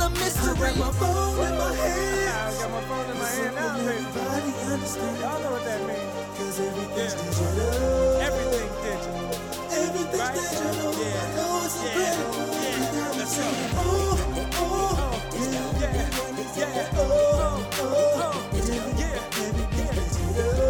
a mystery. I got my phone in my hand. I got my phone in my hand now, baby. Y'all know what that means. Cause everything's digital. Everything digital. Everything's right? digital. Yeah. I know it's yeah. incredible. Yeah. Let's go. Oh oh, oh, oh, oh. Yeah. Yeah. Yeah. Oh, oh, oh. Yeah. Yeah. Everything's digital.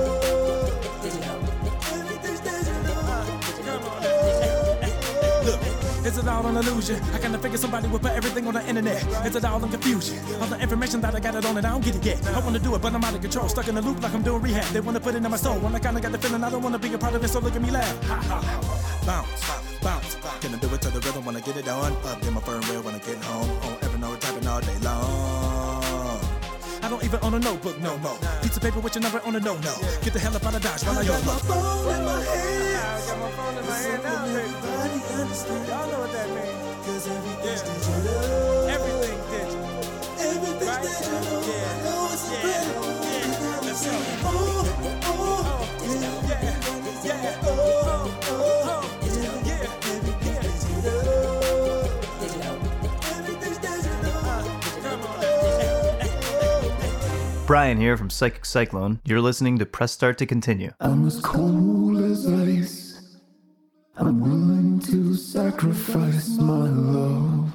It's a all an illusion. I kinda figure somebody would put everything on the internet. It's a all in confusion. All the information that I got it on it, I don't get it yet. I wanna do it, but I'm out of control. Stuck in a loop like I'm doing rehab. They wanna put it in my soul. When I kinda got the feeling I don't wanna be a part of it, so look at me laugh. Ha. Bounce, bounce. Gonna do it to the rhythm when I get it on. Up in my firm rail when I get home. On every typing all day long. I don't even own a notebook no more. Piece of paper with your number on a no no. Get the hell up out of Dodge while I I got my YOLO. phone in my hand. I got my phone in my hand now, baby. Y'all know what that means. Cause everything's digital. Everything digital. Everything's right? digital. Yeah. I know it's yeah. incredible. Yeah. Let's go. Oh, oh, oh. oh. Yeah. Yeah. Oh, oh, oh. oh. Brian here from Psychic Cyclone. You're listening to Press Start to Continue. I'm as cool as ice. I'm willing to sacrifice my love.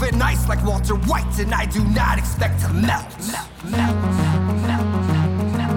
Moving ice like Walter White, and I do not expect to melt. melt, melt, melt, melt.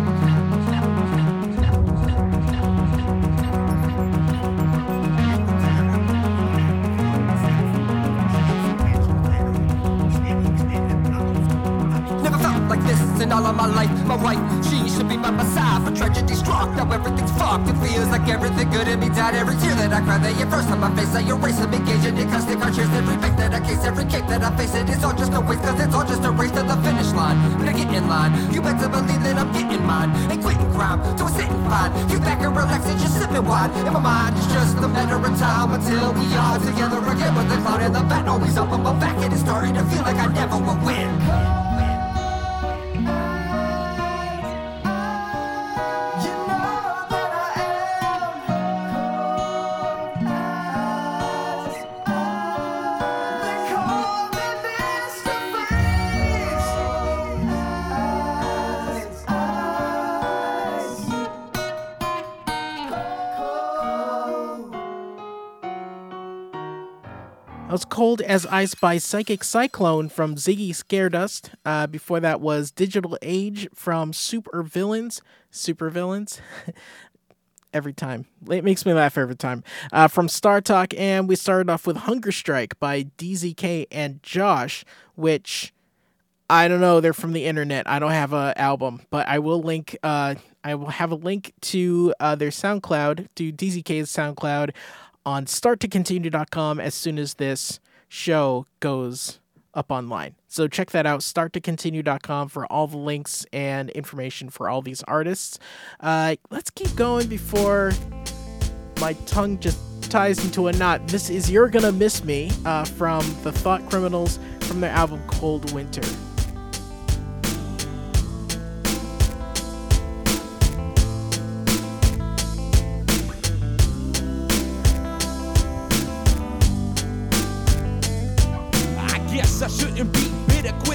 All of my life. My wife, she should be by my side for tragedy struck. Now everything's fucked. It feels like good in me died. Every tear that I cry, they first on my face. I erase them, engage in constant conscious. Every pick that I case, every kick that I face, it is all just a waste. Cause it's all just a race to the finish line. I get in line. You better believe that I'm getting mine. Ain't quitting crime, so I'm sitting fine. You back and relax and just sipping wine. In my mind, it's just a matter of time until we are together again. With the cloud and the bat always up on my back. And it's starting to feel like I never will win. Cold as Ice by Psychic Cyclone from Ziggy Scaredust. Uh, before that was Digital Age from Super Villains. Super Villains. every time. It makes me laugh every time. Uh, from Star Talk, and we started off with Hunger Strike by DZK and Josh, which I don't know. They're from the internet. I don't have a album, but I will link. Uh, I will have a link to uh, their SoundCloud, to DZK's SoundCloud, on starttocontinue.com as soon as this show goes up online. So check that out, starttocontinue.com for all the links and information for all these artists. Uh, let's keep going before my tongue just ties into a knot. This is You're Gonna Miss Me uh, from the Thought Criminals from their album Cold Winter.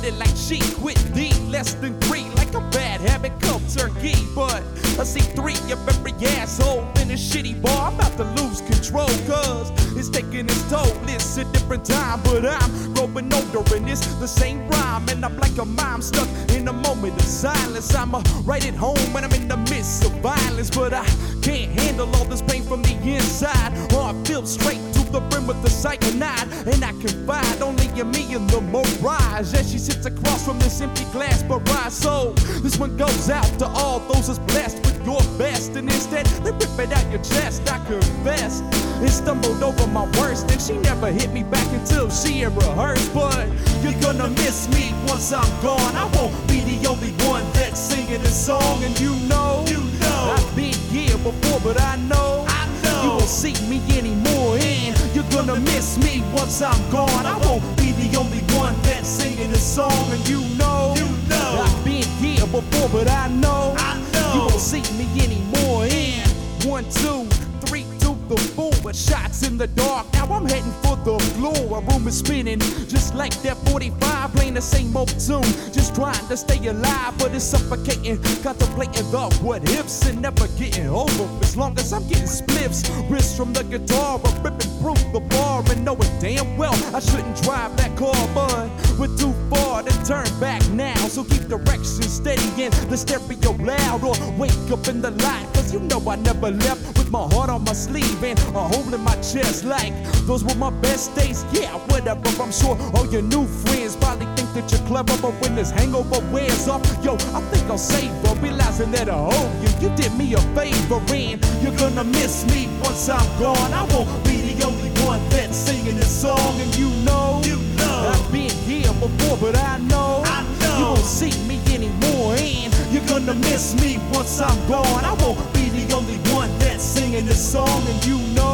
Quit it like she quit D. Less than three, like a bad habit, cold turkey. But I see three of every asshole in a shitty bar. I'm about to lose control, cause it's taking its toll. It's a different time, but I'm growing older and it's the same rhyme. And I'm like a mom stuck in a moment of silence. I'ma write it home when I'm in the midst of violence, but I can't handle all this pain from the inside. Or I feel straight to the with the cyanide, and I confide only in me and the mirage as she sits across from this empty glass barrage. So this one goes out to all those that's blessed with your best, and instead they rip it out your chest. I confess, and stumbled over my worst, and she never hit me back until she had rehearsed. But you're gonna miss me once I'm gone. I won't be the only one that's singing this song, and you know, you know, I've been here before, but I know, I know, you won't see me anymore, and gonna miss me once I'm gone. I won't be the only one that's singing this song, and you know, you know, I've been here before, but I know, I know, you won't see me anymore, and one, two, three, two, the boom, but shots in the dark. Now I'm heading for the floor. A room is spinning, just like that 45, playing the same old tune. Just trying to stay alive, but it's suffocating. Contemplating the what ifs and never getting over. As long as I'm getting spliffs, wrists from the guitar, I'm ripping through the bar and knowing damn well I shouldn't drive that car, but we're too far to turn back now. So keep direction steady and the stereo loud, or wake up in the light. Cause you know I never left with my heart on my sleeve and a hole in my chest. Like those were my best days. Yeah, whatever. I'm sure all your new friends probably think that you're clever, but when this hangover wears off, yo, I think I'll savor. Realizing that I owe you, you did me a favor, and you're gonna miss me once I'm gone. I won't be the only one that's singing this song, and you know, you know, I've been here before, but I know, I know, you won't see me anymore, and you're gonna miss me once I'm gone. I won't be the only one that's singing this song, and you know, you know, I've been here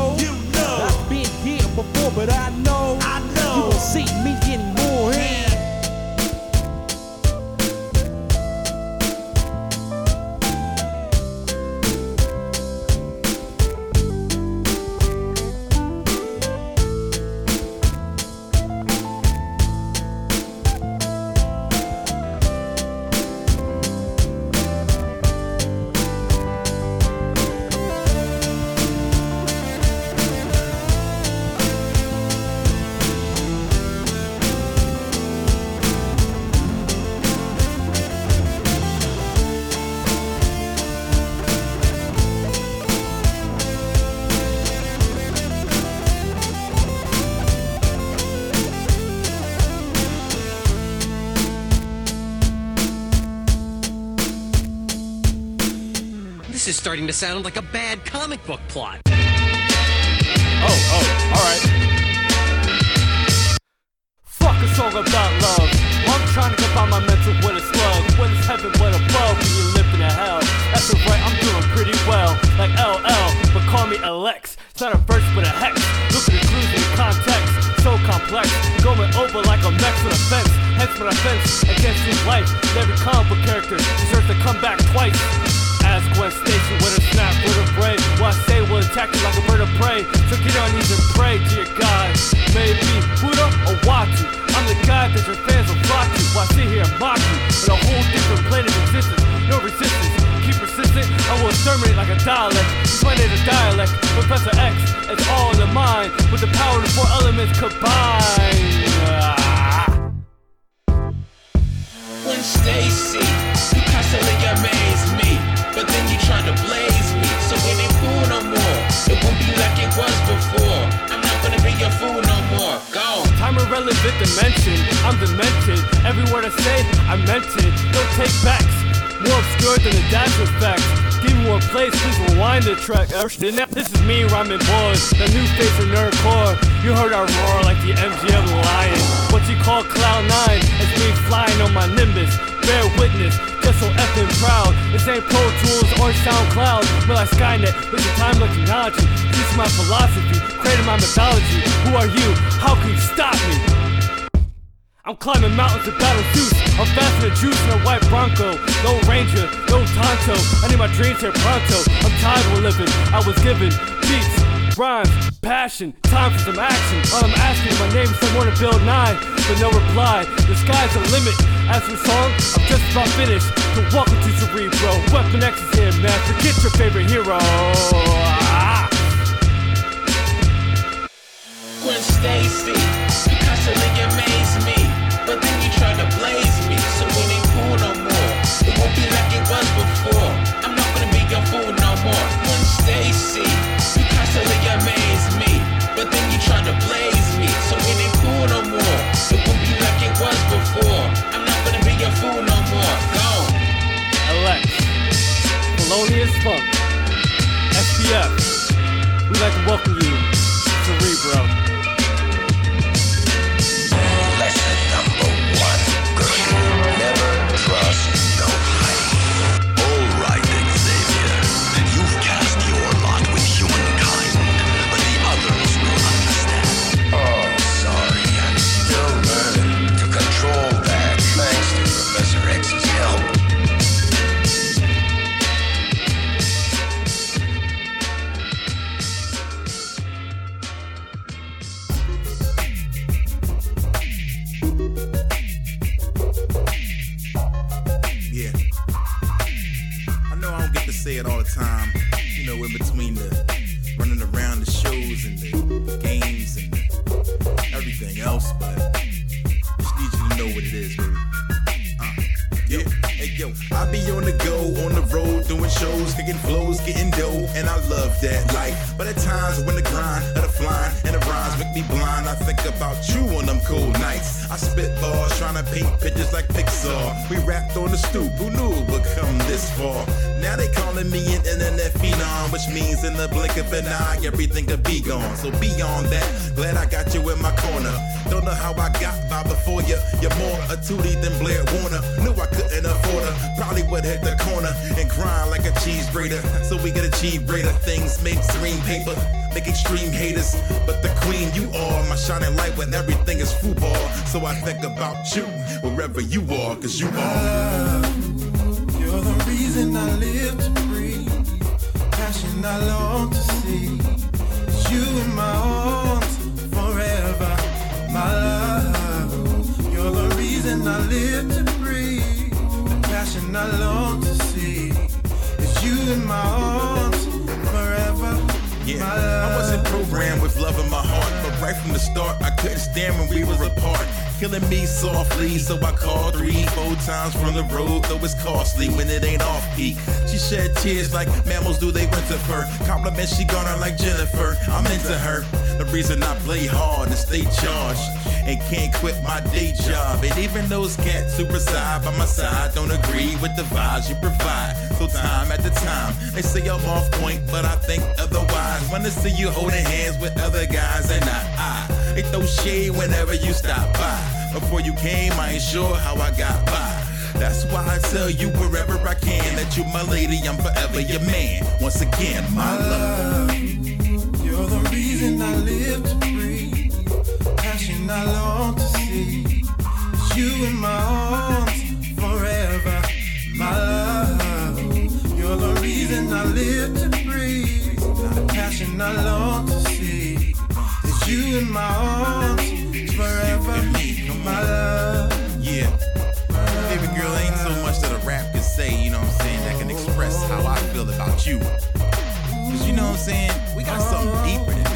before, but I know, I know, you won't see me starting to sound like a bad comic book plot. Oh, oh, alright. Fuck a song about love. I'm trying to confine my mental with a slug. When it's heaven, when above, when you're living in hell. That's alright, I'm doing pretty well. Like LL, but call me LX. It's not a verse, but a hex. Look at the clues in context. So complex. Going over like a mech with a fence. Hence my offense against his life. Every comic book character deserves to come back twice. Ask Gwen Stacy with a snap, with a brave. What I say will attack you like a bird of prey. So get on knees and pray to your God. Maybe Buddha or Uatu. I'm the guy that your fans will flock to. I sit here and mock you. In a whole different plane of existence. No resistance. Keep persistent. I will exterminate like a dialect. My native dialect. Professor X, it's all in the mind. With the power of the four elements combined. Ah. Gwen Stacy, you constantly amaze me, but then you try to blaze me, so it ain't cool no more. It won't be like it was before. I'm not gonna be your fool no more. Go. Time irrelevant dimension. I'm demented. Every word I say, I meant it. No take backs. More obscure than the dash effect. Give me more place, please rewind the track. Ashton, This is me rhyming boys. The new face of nerdcore. You heard our roar like the MGM lion. What you call cloud nine is me flying on my nimbus. Bear witness, just so proud. This ain't Pro Tools or SoundCloud. But like Skynet, with the time like technology. Teach my philosophy, creating my mythology. Who are you? How can you stop me? I'm climbing mountains to battle Zeus. I'm faster than juice in a white Bronco. No Ranger, no Tonto. I need my dreams here pronto. I'm tired of living. I was given beats, rhymes, passion, time for some action. All I'm asking, my name is someone to build nine, but no reply. The sky's the limit. As for song, I'm just about finished. So welcome to Cerebro. Weapon X is here, man. Forget your favorite hero. Ah. Gwen Stacy, you constantly amaze me, but then you try to blaze me, so it ain't cool no more. It won't be like it was before. Funk, SPF. We'd like to welcome you it all the time, you know, in between the running around the shows and the games and everything else, but just need you to know what it is, baby. Uh, hey yo, I be on the go, on the road, doing shows, kicking flows, getting dough, and I love that life. But at times when the grind of the flying and the rhymes me blind, I think about you on them cold nights. I spit bars, trying to paint pictures like Pixar. We rapped on the stoop, who knew it would come this far? Now they calling me an internet phenom, which means in the blink of an eye, everything could be gone. So beyond that, glad I got you in my corner. Don't know how I got by before you. You're more a tootie than Blair Warner. Knew I couldn't afford her. Probably would hit the corner and grind like a cheese grater. So we could achieve greater things, make screen paper, make extreme haters. But the queen you are, my shining light when everything is football. So I think about you wherever you are, cause you are. Love, You're the reason I live to breathe. Passion I long to see. It's you in my arms forever. My love. You're the reason I live to breathe. The passion I long to see. It's you in my arms. Yeah, I wasn't programmed with love in my heart, but right from the start, I couldn't stand when we were apart. Killing me softly, so I called three, four times from the road, though it's costly when it ain't off peak. She shed tears like mammals do, they winter fur. Compliments she garner like Jennifer, I'm into her. The reason I play hard and stay charged and can't quit my day job. And even those cats who reside by my side don't agree with the vibes you provide. So time at the they say I'm off point, but I think otherwise. When they see you holding hands with other guys and not I, they throw shade whenever you stop by. Before you came, I ain't sure how I got by. That's why I tell you wherever I can that you my lady, I'm forever your man. Once again, my love. You're the reason I live to breathe. Passion I long to see. You in my arms passion I long to see. It's you in my arms forever. My love. Yeah. Baby girl, ain't so much that a rap can say, you know what I'm saying, that can express how I feel about about you. Cause you know what I'm saying? We got something deeper than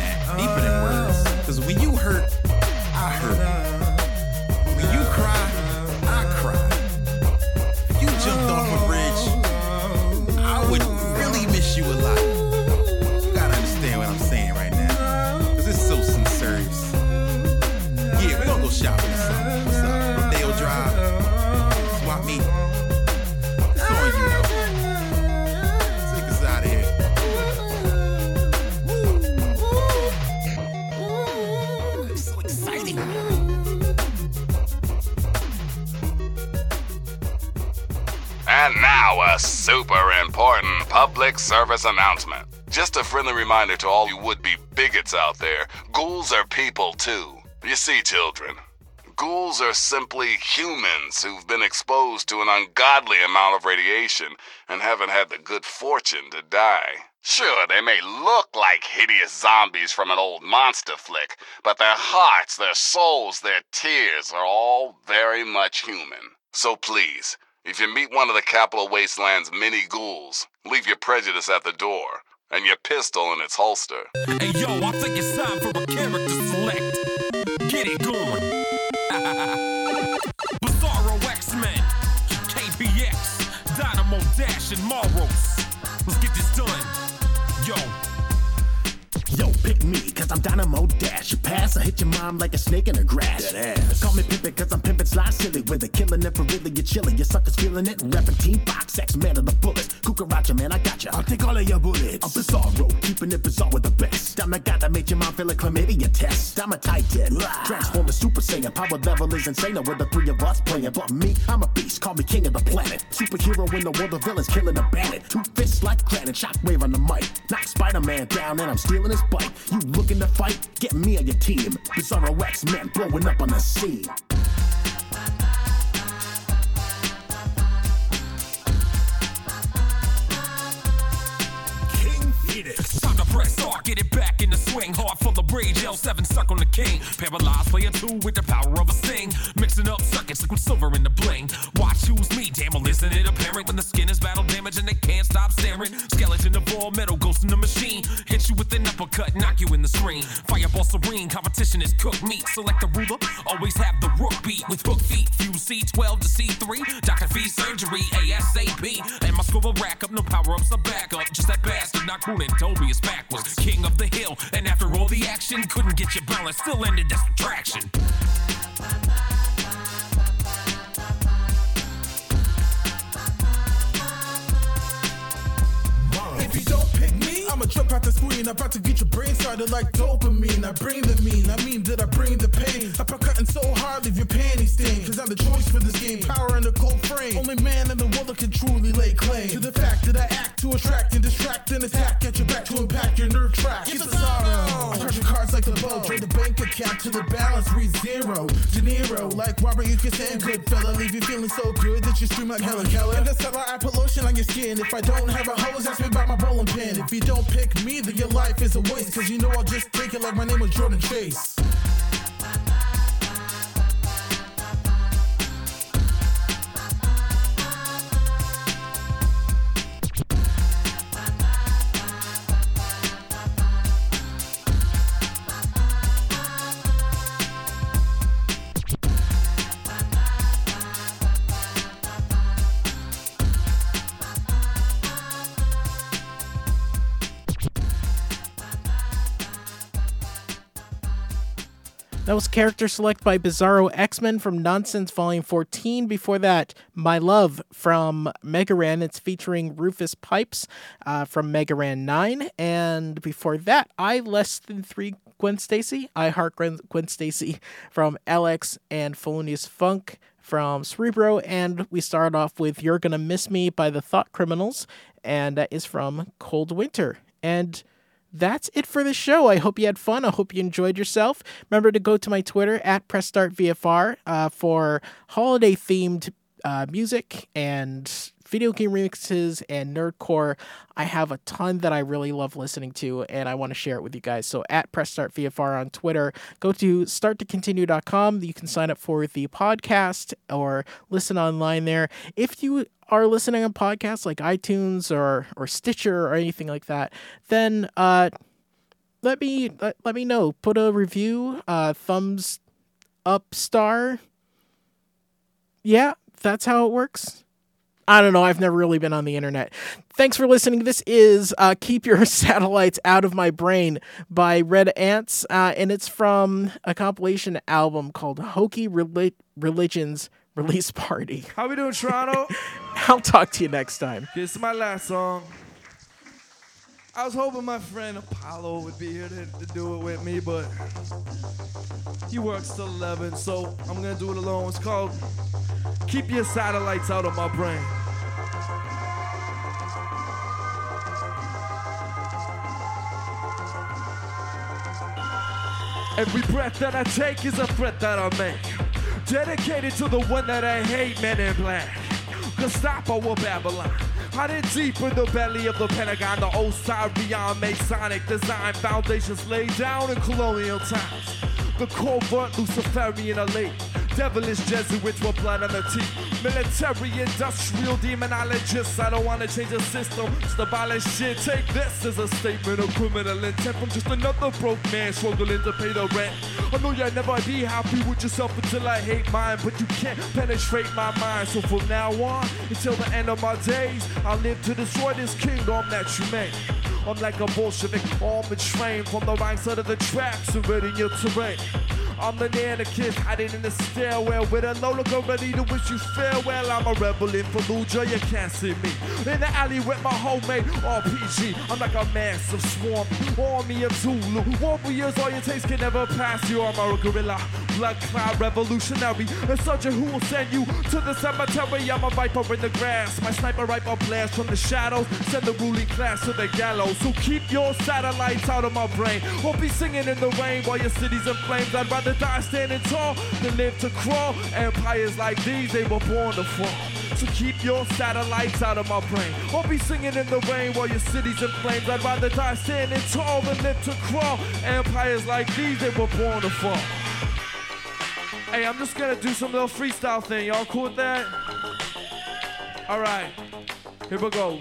public service announcement. Just a friendly reminder to all you would be bigots out there ghouls are people too. You see, children, ghouls are simply humans who've been exposed to an ungodly amount of radiation and haven't had the good fortune to die. Sure, they may look like hideous zombies from an old monster flick, but their hearts, their souls, their tears are all very much human. So please, if you meet one of the Capital Wasteland's many ghouls, leave your prejudice at the door and your pistol in its holster. Hey yo, I think it's time for a character I'm Dynamo Dash. You pass, I hit your mom like a snake in the grass. That ass. Call me pimpin', cause I'm pimpin' slide silly. With a killin' it for really, you're chillin'. You suckers feelin' it. Rapping Team Fox, X Man of the bullets. Kukaracha, man, I got ya. I'll take all of your bullets. I'm Bizarro, keeping it bizarre with the best. I'm the guy that made your mom feel a chlamydia test. I'm a titan. Transform Transformer Super Saiyan. Power level is insane with the three of us playin'. But me, I'm a beast. Call me king of the planet. Superhero in the world of villains, killin' a bandit. Two fists like granite. Shockwave on the mic. Knock Spider Man down and I'm stealing his bike. You fight? Get me on your team. Bizarro X Men blowing up on the scene. Start, get it back in the swing. Heart full of rage, L7 stuck on the king. Paralyzed player two with the power of a sting. Mixing up circuits, liquid silver in the bling. Why choose me, damn, well, isn't it apparent when the skin is battle damage and they can't stop staring? Skeleton of all metal, ghost in the machine. Hit you with an uppercut, knock you in the screen. Fireball serene, competition is cooked meat. Select the ruler, always have the rook beat with hook feet. Fuse C12 to C3, Dr. Fee surgery, ASAP. And my score will rack up, no power ups or backup. Just that bastard, not cool and Toby is backwards. King of the hill, and after all the action, couldn't get your balance, still ended that subtraction. If you don't pick me, I'ma jump out the screen. I'm about to get your brain started like dopamine. I bring the mean, I mean that I bring the pain. I'm cutting so hard, leave your panties stained. Cause I'm the choice for this game, power in the cold frame. Only man in the world that can truly lay claim to the fact that I act to attract and distract and attack. Get your back to impact your nerve track. It's a sorrow. I crush your cards like the boat, drain the bank account to the balance, read zero. De Niro, like Robert, you can stand good fella. Leave you feeling so good that you scream like Helen Keller. In the summer, I put lotion on your skin. If I don't have a hose, ask me about my bowling pin. If you don't pick me, then your life is a waste. Cause you know I'll just take it like my name was Jordan Chase. That was character select by Bizarro X Men from Nonsense Volume 14. Before that, My Love from Mega Ran. It's featuring Rufus Pipes uh, from Mega Ran 9. And before that, I Less Than 3 Gwen Stacy. I Heart Gwen, Gwen Stacy from Alex and Felonious Funk from Cerebro. And we start off with You're Gonna Miss Me by the Thought Criminals. And that is from Cold Winter. And that's it for the show. I hope you had fun. I hope you enjoyed yourself. Remember to go to my Twitter at PressStartVFR uh, for holiday themed uh, music and video game remixes and nerdcore. I have a ton that I really love listening to, and I want to share it with you guys. So at Press Start VFR on Twitter, go to starttocontinue.com. You can sign up for the podcast or listen online there. If you are listening on podcasts like iTunes or or Stitcher or anything like that, then uh, let me let, let me know. Put a review, uh, thumbs up star. Yeah, that's how it works. I don't know. I've never really been on the internet. Thanks for listening. This is uh, Keep Your Satellites Out of My Brain by Red Ants, uh, and it's from a compilation album called Hokey Reli- Religions Release Party. How we doing, Toronto? I'll talk to you next time. This is my last song. I was hoping my friend Apollo would be here to, to do it with me, but he works till 11, so I'm gonna do it alone. It's called Keep Your Satellites Out of My Brain. Every breath that I take is a threat that I make. Dedicated to the one that I hate, men in black. Gestapo or Babylon. Hiding deep in the belly of the Pentagon, the Osirian Masonic design foundations laid down in colonial times. The covert Luciferian elite, devilish Jesuits with blood on their teeth. Military, industrial, demonologists. I don't want to change the system, just abolish shit. Take this as a statement of criminal intent from just another broke man struggling to pay the rent. I know you'll never be happy with yourself until I hate mine, but you can't penetrate my mind. So from now on, until the end of my days, I'll live to destroy this kingdom that you made. I'm like a Bolshevik armored train from the right side of the tracks ready your terrain. I'm an anarchist hiding in the stairwell with a low logo ready to wish you farewell. I'm a rebel in Fallujah, you can't see me. In the alley with my homemade RPG. I'm like a massive swarm, army of Zulu. Warriors, all your taste can never pass you. I'm a gorilla, blood cloud revolutionary. A soldier who will send you to the cemetery. I'm a viper in the grass. My sniper rifle blast from the shadows. Send the ruling class to the gallows. So keep your satellites out of my brain. Won't be singing in the rain while your city's in flames. I'd rather die standing tall than live to crawl. Empires like these, they were born to fall. So keep your satellites out of my brain. Won't be singing in the rain while your city's in flames. I'd rather die standing tall than live to crawl. Empires like these, they were born to fall. Hey, I'm just gonna do some little freestyle thing. Y'all cool with that? Alright, here we go.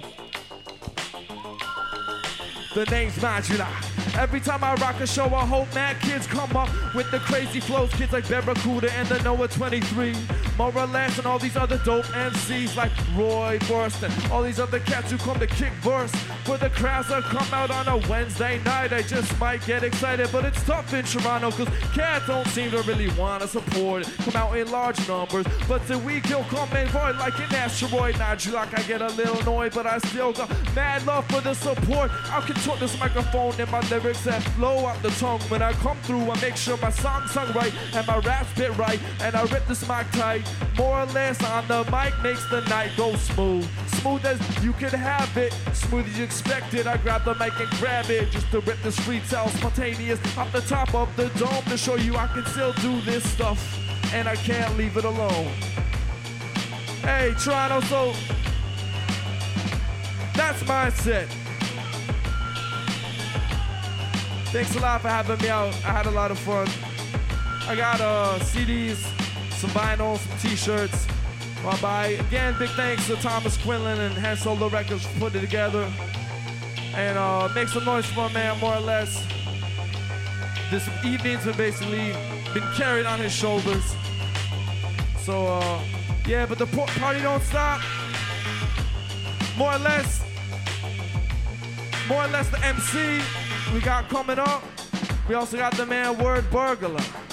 The name's Modulok. Every time I rock a show, I hope mad kids come up with the crazy flows. Kids like Barracuda and the Noah 23. More or and all these other dope MCs like Roy Burst and all these other cats who come to kick verse. For the crowds that come out on a Wednesday night, I just might get excited, but it's tough in Toronto because cats don't seem to really want to support. Come out in large numbers, but the week he'll come and void like an asteroid. Not you like I get a little annoyed, but I still got mad love for the support. I contort this microphone and my lyrics that flow out the tongue. When I come through, I make sure my song's sung right and my rap's bit right, and I rip this mic tight. More or Les on the mic makes the night go smooth. Smooth as you can have it, smooth as you expected. I grab the mic and grab it just to rip the streets out spontaneous off the top of the dome to show you I can still do this stuff and I can't leave it alone. Hey, Toronto, so that's my set. Thanks a lot for having me out. I had a lot of fun. I got uh, CDs, some vinyl, some t-shirts. Bye bye. Again, big thanks to Thomas Quinlan and Hand'Solo Records for putting it together. And uh, make some noise for my man, More or Les. This evening's been basically been carried on his shoulders. So, uh, yeah, but the party don't stop. More or Les, More or Les the MC we got coming up. We also got the man Wordburglar.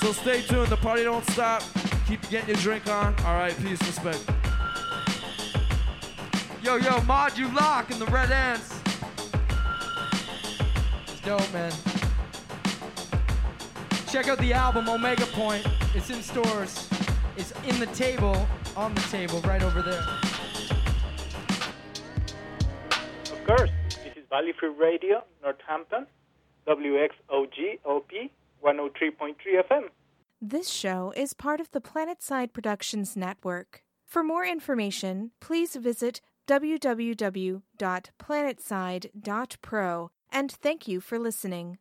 So stay tuned. The party don't stop. Keep getting your drink on. All right, peace, respect. Yo, yo, Mod, you lock in the Red Ants. It's dope, man. Check out the album Omega Point. It's in stores. It's in the table, on the table, right over there. Of course, this is Valley Free Radio, Northampton, WXOJ-LP 103.3 FM. This show is part of the Planetside Productions Network. For more information, please visit www.planetside.pro and thank you for listening.